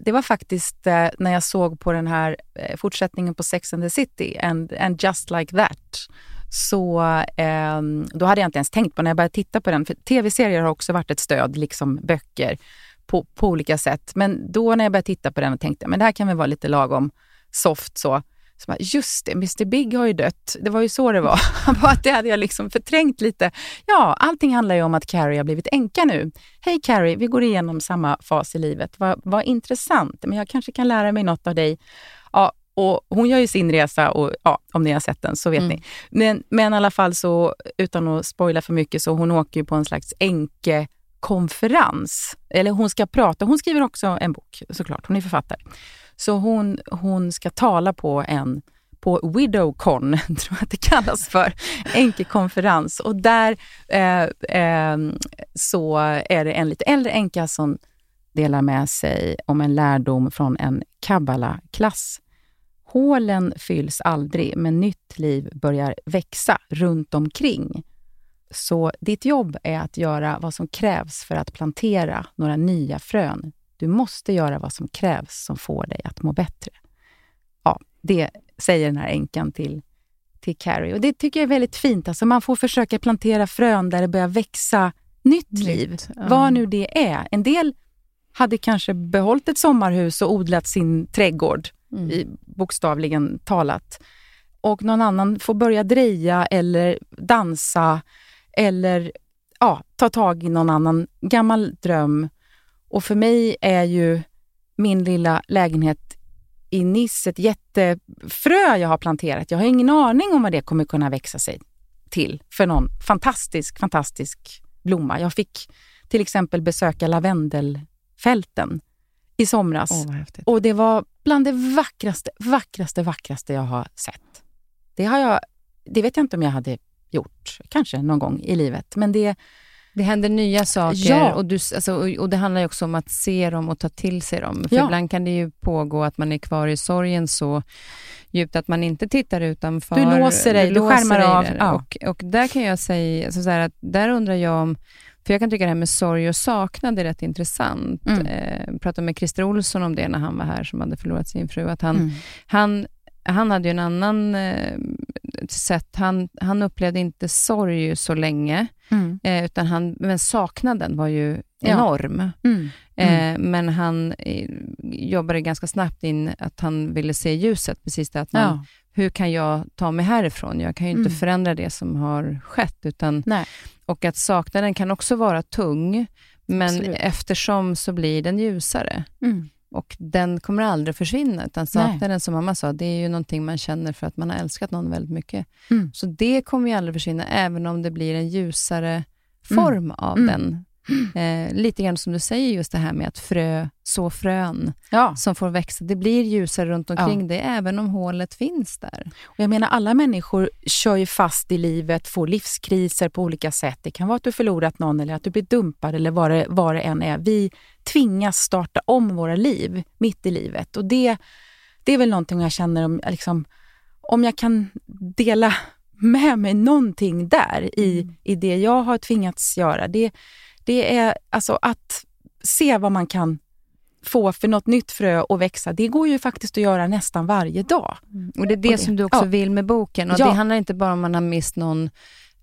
det var faktiskt eh, när jag såg på den här eh, fortsättningen på Sex and the City, and, and just like that, så eh, då hade jag inte ens tänkt på när jag började titta på den, för tv-serier har också varit ett stöd, liksom böcker, på, på olika sätt. Men då när jag började titta på den och tänkte, men det här kan väl vara lite lagom soft så. Så bara, just det, Mr Big har ju dött. Det var ju så det var. Bara att det hade jag liksom förträngt lite. Ja, allting handlar ju om att Carrie har blivit änka nu. Hej Carrie, vi går igenom samma fas i livet. Vad, vad intressant, men jag kanske kan lära mig något av dig. Ja, och hon gör ju sin resa och ja, om ni har sett den så vet Mm. ni. Men, men i alla fall så, utan att spoila för mycket, så hon åker ju på en slags änkekonferens. Eller hon ska prata, hon skriver också en bok såklart, hon är författare. Så hon, hon ska tala på en på Widowcon, tror jag att det kallas för, änkekonferens. Och där eh, eh, så är det en lite äldre änka som delar med sig om en lärdom från en kabbala-klass. Hålen fylls aldrig, men nytt liv börjar växa runt omkring. Så ditt jobb är att göra vad som krävs för att plantera några nya frön. Du måste göra vad som krävs som får dig att må bättre. Ja, det säger den här änkan till, till Carrie. Och det tycker jag är väldigt fint. Alltså man får försöka plantera frön där det börjar växa nytt, liv. Ja. Vad nu det är. En del hade kanske behållit ett sommarhus och odlat sin trädgård, mm. i, bokstavligen talat. Och någon annan får börja dreja eller dansa eller ja, ta tag i någon annan gammal dröm. Och för mig är ju min lilla lägenhet i Nice ett jättefrö jag har planterat. Jag har ingen aning om vad det kommer kunna växa sig till för någon fantastisk, fantastisk blomma. Jag fick till exempel besöka lavendelfälten i somras. Oh, och det var bland det vackraste, vackraste, vackraste jag har sett. Det, har jag, det vet jag inte om jag hade gjort, kanske någon gång i livet. Men det, det händer nya saker ja. och, du, alltså, och, det handlar också om att se dem och ta till sig dem. För ja. ibland kan det ju pågå att man är kvar i sorgen så djupt att man inte tittar utanför. Du låser dig, du, du skärmar av. Ja. Och, och där kan jag säga, alltså så att där undrar jag om för jag kan tycka det här med sorg och saknad är rätt intressant. Mm. Eh, pratade med Christer Olsson om det när han var här, som hade förlorat sin fru. Att han, mm. han han hade ju en annan eh, sätt. Han, han upplevde inte sorg så länge, mm. eh, utan han, men saknaden var ju enorm. Ja. Mm. Mm. Eh, men han eh, jobbade ganska snabbt in att han ville se ljuset, precis det att man, ja. hur kan jag ta mig härifrån? Jag kan ju inte mm. förändra det som har skett, utan, och att saknaden kan också vara tung, men Absolut. eftersom så blir den ljusare. Mm. Och den kommer aldrig försvinna, utan saknaden, som mamma sa, det är ju någonting man känner för att man har älskat någon väldigt mycket. Mm. Så det kommer ju aldrig försvinna, även om det blir en ljusare form mm. av mm. den. Eh, lite grann som du säger, just det här med att frö, så frön ja. som får växa. Det blir ljusare runt omkring ja. det, även om hålet finns där. Och jag menar, alla människor kör ju fast i livet, får livskriser på olika sätt. Det kan vara att du förlorat någon eller att du blir dumpad eller vad det, vad det än är. Vi tvingas starta om våra liv mitt i livet och det, det är väl någonting jag känner om, liksom, om jag kan dela med mig någonting där i, mm. i det jag har tvingats göra. Det, det är alltså att se vad man kan få för något nytt frö att växa, det går ju faktiskt att göra nästan varje dag. Mm. Och Det är det, det, som du också ja. vill med boken. Och ja. Det handlar inte bara om man har mist någon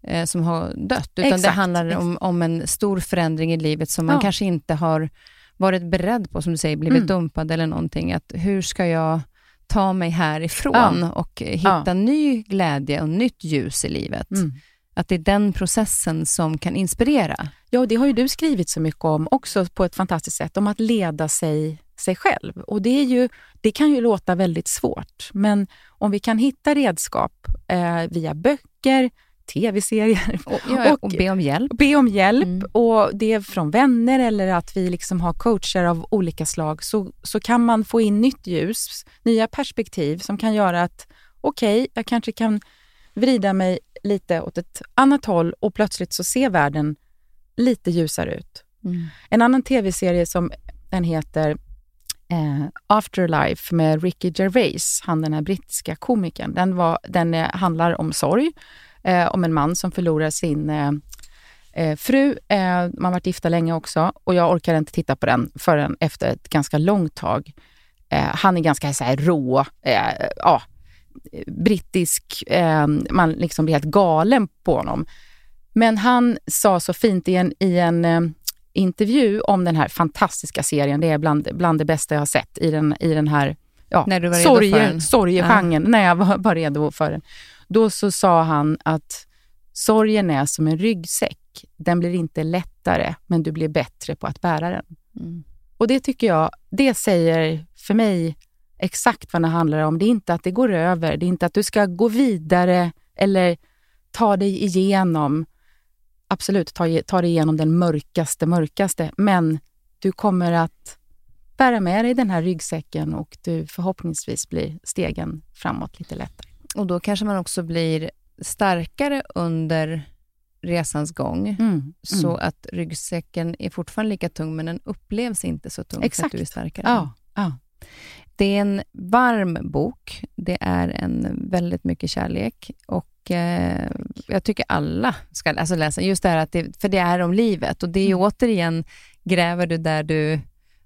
eh, som har dött, utan exakt, det handlar om, om, en stor förändring i livet som man ja. kanske inte har varit beredd på, som du säger, blivit mm. dumpad eller någonting. Att hur ska jag ta mig härifrån och hitta ny glädje och nytt ljus i livet? Mm. Att det är den processen som kan inspirera. Ja, det har ju du skrivit så mycket om också på ett fantastiskt sätt, om att leda sig, sig själv. Och det, är ju, det kan ju låta väldigt svårt, men om vi kan hitta redskap eh, via böcker, tv-serier. Och, ja, och, och, be om hjälp. Be om hjälp mm. och det är från vänner eller att vi liksom har coacher av olika slag så, så kan man få in nytt ljus, nya perspektiv som kan göra att okej, okay, jag kanske kan vrida mig lite åt ett annat håll och plötsligt så ser världen lite ljusare ut. Mm. En annan tv-serie som den heter eh, Afterlife med Ricky Gervais, han den här brittiska komikern. Den, var, den eh, handlar om sorg, eh, om en man som förlorar sin eh, eh, fru. Eh, man har varit gifta länge också och jag orkade inte titta på den förrän efter ett ganska långt tag. han är ganska så här, rå, ja, brittisk, eh, man liksom blir helt galen på honom. Men han sa så fint i en, i en eh, intervju om den här fantastiska serien, det är bland, bland det bästa jag har sett i den, i den här ja, när du var redo sorge, för den. sorgegenren, ja. när jag var, var redo för den. Då så sa han att sorgen är som en ryggsäck. Den blir inte lättare, men du blir bättre på att bära den. Mm. Och det tycker jag, det säger för mig exakt vad det handlar om. Det är inte att det går över, det är inte att du ska gå vidare eller ta dig igenom. Absolut, ta, ta dig igenom den mörkaste, mörkaste, men du kommer att bära med dig den här ryggsäcken och du förhoppningsvis blir stegen framåt lite lättare. Och då kanske man också blir starkare under resans gång. Mm. Så Mm. att ryggsäcken är fortfarande lika tung, men den upplevs inte så tung för att Exakt. du är starkare. Ja, ja. Det är en varm bok. Det är en väldigt mycket kärlek och eh, jag tycker alla ska alltså läsa. Just det här att det, för det är om livet och det är Mm. återigen, gräver du där du,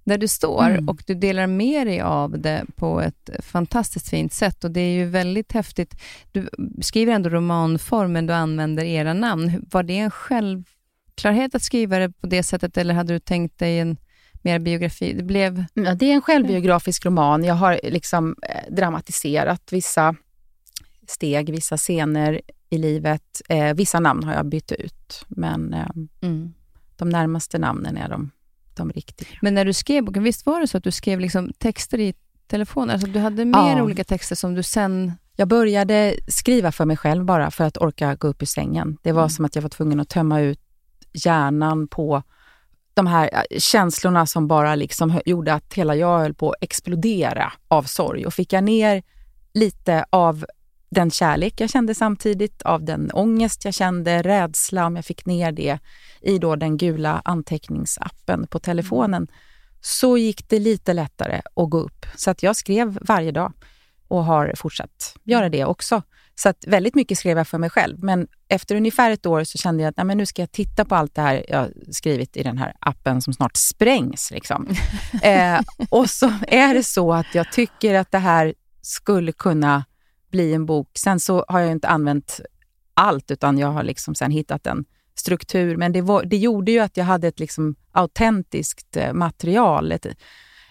där du står Mm. och du delar med dig av det på ett fantastiskt fint sätt och det är ju väldigt häftigt. Du skriver ändå romanform, men du använder era namn. Var det en självklarhet att skriva det på det sättet eller hade du tänkt dig en mer biografi? Det blev... Ja, det är en självbiografisk roman. Jag har liksom eh, dramatiserat vissa steg, vissa scener i livet. Eh, vissa namn har jag bytt ut, men eh, de närmaste namnen är de, de riktiga. Men när du skrev boken, visst var det så att du skrev liksom texter i telefon? Alltså du hade mer Ja. olika texter som du sen... Jag började skriva för mig själv bara för att orka gå upp ur sängen. Det var Mm. som att jag var tvungen att tömma ut hjärnan på de här eh, känslorna som bara liksom gjorde att hela jag höll på att explodera av sorg. Och fick jag ner lite av den kärlek jag kände samtidigt, av den ångest jag kände, rädsla, om jag fick ner det i då den gula anteckningsappen på telefonen, så gick det lite lättare att gå upp. Så att jag skrev varje dag och har fortsatt göra det också. Så att väldigt mycket skrev jag för mig själv. Men efter ungefär ett år så kände jag att nej, men nu ska jag titta på allt det här jag skrivit i den här appen som snart sprängs. Liksom. eh, och så är det så att jag tycker att det här skulle kunna bli en bok. Sen så har jag inte använt allt, utan jag har liksom sen hittat en struktur. Men det, var, det gjorde ju att jag hade ett liksom autentiskt eh, material, ett,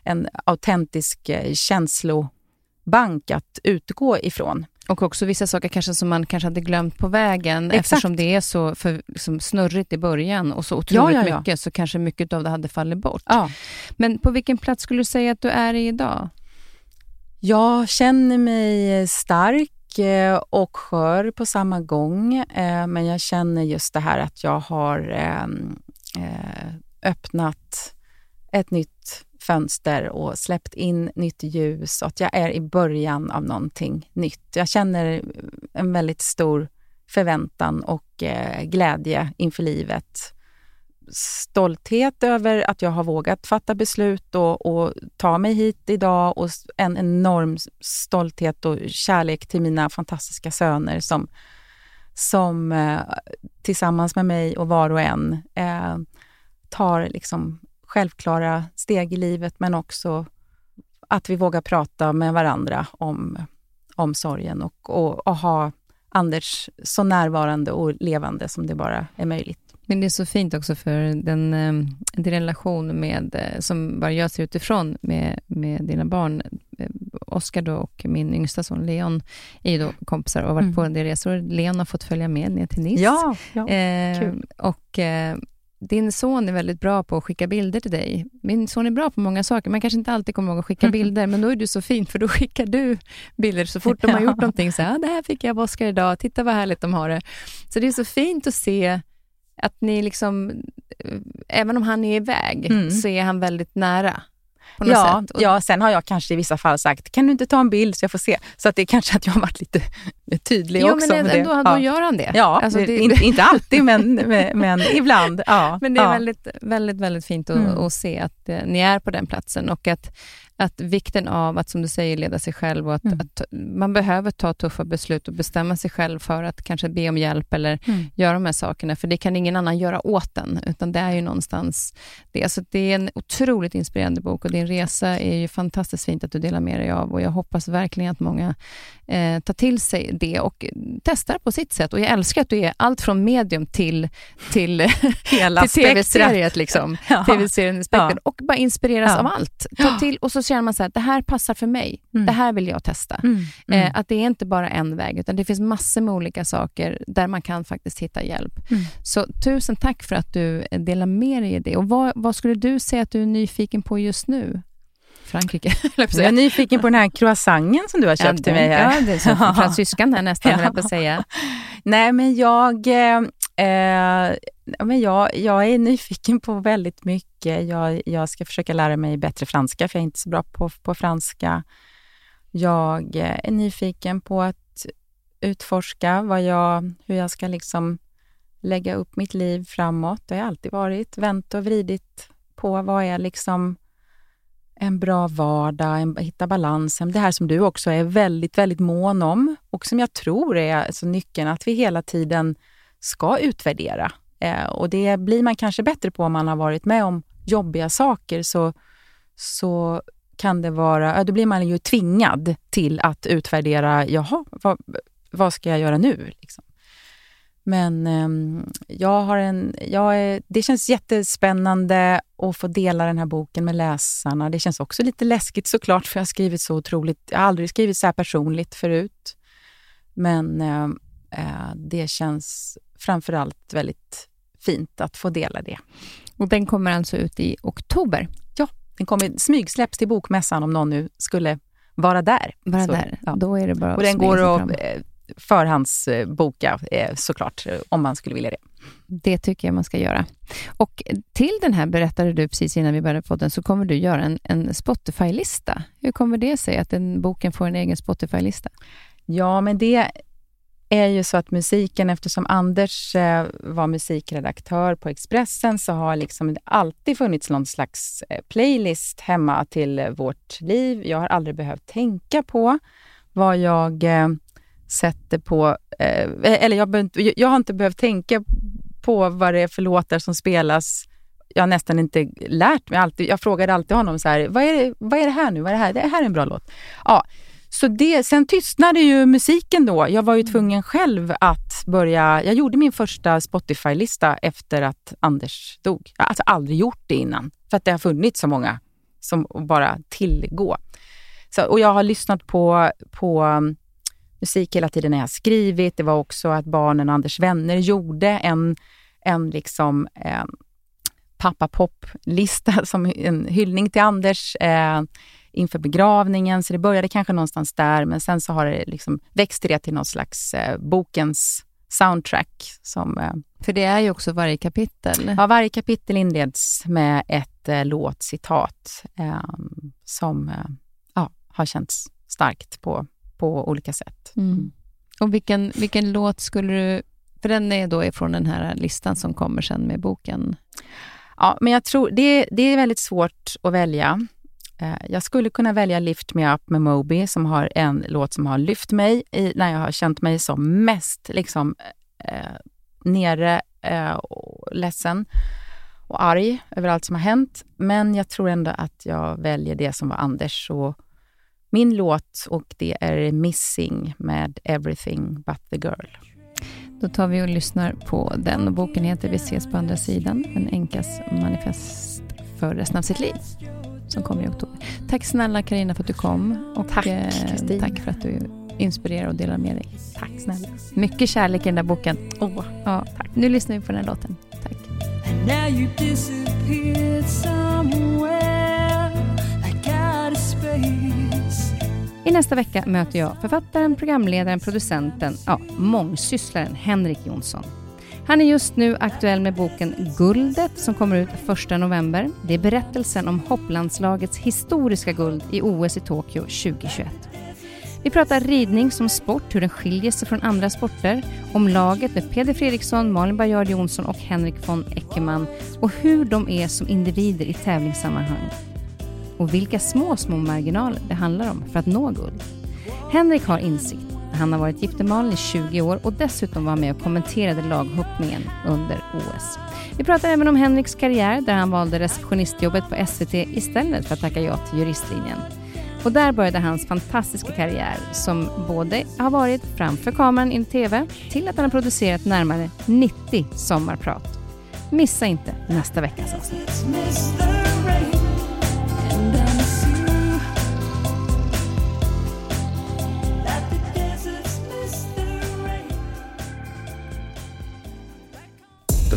en autentisk eh, känslobank att utgå ifrån. Och också vissa saker kanske som man kanske hade glömt på vägen Exakt. eftersom det är så för, liksom, snurrigt i början och så otroligt Ja, ja, ja. mycket så kanske mycket av det hade fallit bort. Men på vilken plats skulle du säga att du är i idag? Jag känner mig stark eh, och skör på samma gång, eh, men jag känner just det här att jag har ehm, eh, öppnat ett nytt fönster och släppt in nytt ljus och att jag är i början av någonting nytt. Jag känner en väldigt stor förväntan och eh, glädje inför livet. Stolthet över att jag har vågat fatta beslut och, och ta mig hit idag och en enorm stolthet och kärlek till mina fantastiska söner som, som eh, tillsammans med mig och var och en eh, tar liksom självklara steg i livet men också att vi vågar prata med varandra om, om sorgen och, och, och ha Anders så närvarande och levande som det bara är möjligt. Men det är så fint också för den, eh, din relation med, eh, som bara jag ser utifrån med, med dina barn. Eh, Oskar då och min yngsta son Leon är ju då kompisar och har varit Mm. på en del resor. Leon har fått följa med ner till Nice. Ja, ja. Eh, och eh, din son är väldigt bra på att skicka bilder till dig. Min son är bra på många saker, man kanske inte alltid kommer ihåg att skicka bilder, men då är du så fin, för då skickar du bilder så fort de har gjort någonting. Så här, ah, det här fick jag av Oskar idag, titta vad härligt de har det. Så det är så fint att se att ni liksom, eh, även om han är iväg, Mm. så är han väldigt nära. På något Ja, sätt. Och- ja, sen har jag kanske i vissa fall sagt, kan du inte ta en bild så jag får se? Så att det är kanske att jag har varit lite tydlig Jo, också. men med ändå, det. då ja. gör han det. Ja, Alltså, det, det- inte, inte alltid men, men, men ibland. Ja, Men det är ja. väldigt, väldigt, väldigt fint att, Mm. att se att eh, ni är på den platsen och att, att vikten av att, som du säger, leda sig själv och att, Mm. att man behöver ta tuffa beslut och bestämma sig själv för att kanske be om hjälp eller Mm. göra de här sakerna, för det kan ingen annan göra åt en, utan det är ju någonstans det. Så det är en otroligt inspirerande bok och din resa är ju fantastiskt fint att du delar med dig av och jag hoppas verkligen att många eh, tar till sig det och testar på sitt sätt. Och jag älskar att du är allt från medium till, till Hela till tv-seriet, liksom. Ja. tv-serien Spektrum, Ja. och bara inspireras Ja. av allt. Ta till, och så känner man så här, det här passar för mig. Mm. Det här vill jag testa. Mm. Mm. Eh, att det är inte bara en väg, utan det finns massor med olika saker där man kan faktiskt hitta hjälp. Mm. Så tusen tack för att du eh, delar med dig i det. Och vad, vad skulle du säga att du är nyfiken på just nu? Frankrike, jag är nyfiken på den här croissanten som du har köpt till mig här. Ja, det är så fransyskan här nästan, Ja. jag på att säga. Nej, men jag, eh, men jag, jag är nyfiken på väldigt mycket. Jag, jag ska försöka lära mig bättre franska, för jag är inte så bra på, på franska. Jag eh, är nyfiken på att utforska vad jag, hur jag ska liksom lägga upp mitt liv framåt. Det har jag alltid varit. Vänt och vridit på vad är liksom en bra vardag, en, hitta balansen. Det här som du också är väldigt, väldigt mån om och som jag tror är alltså nyckeln, att vi hela tiden ska utvärdera. Eh, och det blir man kanske bättre på om man har varit med om jobbiga saker, så, så kan det vara, då blir man ju tvingad till att utvärdera, jaha, vad, vad ska jag göra nu? Liksom. Men ehm, jag har en, jag är, det känns jättespännande att få dela den här boken med läsarna. Det känns också lite läskigt såklart, för jag har skrivit så otroligt, jag har aldrig skrivit så här personligt förut. Men uh, det känns framförallt väldigt fint att få dela det. Och den kommer alltså ut i oktober? Ja, den kommer smygsläpps till Bokmässan om någon nu skulle vara där. Vara så, där, ja. då är det bara Och den går att eh, förhandsboka eh, såklart, om man skulle vilja det. Det tycker jag man ska göra. Och till den här berättade du precis innan vi började podden, så kommer du göra en, en Spotify-lista. Hur kommer det sig att den boken får en egen Spotify-lista? Ja, men det är ju så att musiken, eftersom Anders eh, var musikredaktör på Expressen, så har liksom det alltid funnits någon slags eh, playlist hemma till vårt liv. Jag har aldrig behövt tänka på vad jag eh, sätter på... Eller jag, jag har inte behövt tänka på vad det är för låtar som spelas. Jag har nästan inte lärt mig. Alltid, jag frågade alltid honom så här, vad är, det, vad är det här nu? Vad är det här? Det här är en bra låt. Ja, så det, sen tystnade ju musiken då. Jag var ju mm. tvungen själv att börja... Jag gjorde min första Spotify-lista efter att Anders dog. Jag har alltså aldrig gjort det innan, för att det har funnits så många som bara tillgå. Så, och jag har lyssnat på, på um, musik hela tiden när jag har skrivit. Det var också att barnen och Anders vänner gjorde en, en liksom, eh, pappa-pop-lista som en hyllning till Anders. Eh, inför begravningen, så det började kanske någonstans där, men sen så har det liksom växt det till någon slags eh, bokens soundtrack. Som, eh, För det är ju också varje kapitel. Ja, varje kapitel inleds med ett eh, låtcitat eh, som eh, ja, har känts starkt på, på olika sätt. Mm. Och vilken, vilken låt skulle du... För den är då från den här listan som kommer sen med boken. Ja, men jag tror det, det är väldigt svårt att välja. Eh, jag skulle kunna välja Lift Me Up med Moby som har en låt som har lyft mig i, när jag har känt mig som mest liksom, eh, eh, nere eh, och ledsen och arg över allt som har hänt. Men jag tror ändå att jag väljer det som var Anders och min låt och det är Missing med Everything But The Girl. Då tar vi och lyssnar på den. Boken heter Vi ses på andra sidan, en änkas manifest för resten av sitt liv som kommer i oktober. Tack snälla Karina för att du kom. Och tack, eh, tack för att du inspirerar och delar med dig. Tack snälla. Mycket kärlek i den där boken. Oh, ja, tack. Nu lyssnar vi på den här låten. Tack. I nästa vecka möter jag författaren, programledaren, producenten, ja, mångsysslaren Henrik Jonsson. Han är just nu aktuell med boken Guldet som kommer ut 1 november. Det är berättelsen om hopplandslagets historiska guld i OS i Tokyo 2021. Vi pratar ridning som sport, hur den skiljer sig från andra sporter, om laget med Peder Fredriksson, Malin Baryard Jonsson och Henrik von Eckermann och hur de är som individer i tävlingssammanhang. Och vilka små, små marginaler det handlar om för att nå guld. Henrik har insikt han har varit giftermål i 20 år och dessutom var med och kommenterade laghoppningen under OS. Vi pratar även om Henriks karriär där han valde receptionistjobbet på SVT istället för att tacka ja till juristlinjen. Och där började hans fantastiska karriär som både har varit framför kameran i TV till att han har producerat närmare 90 sommarprat. Missa inte nästa veckas avsnitt.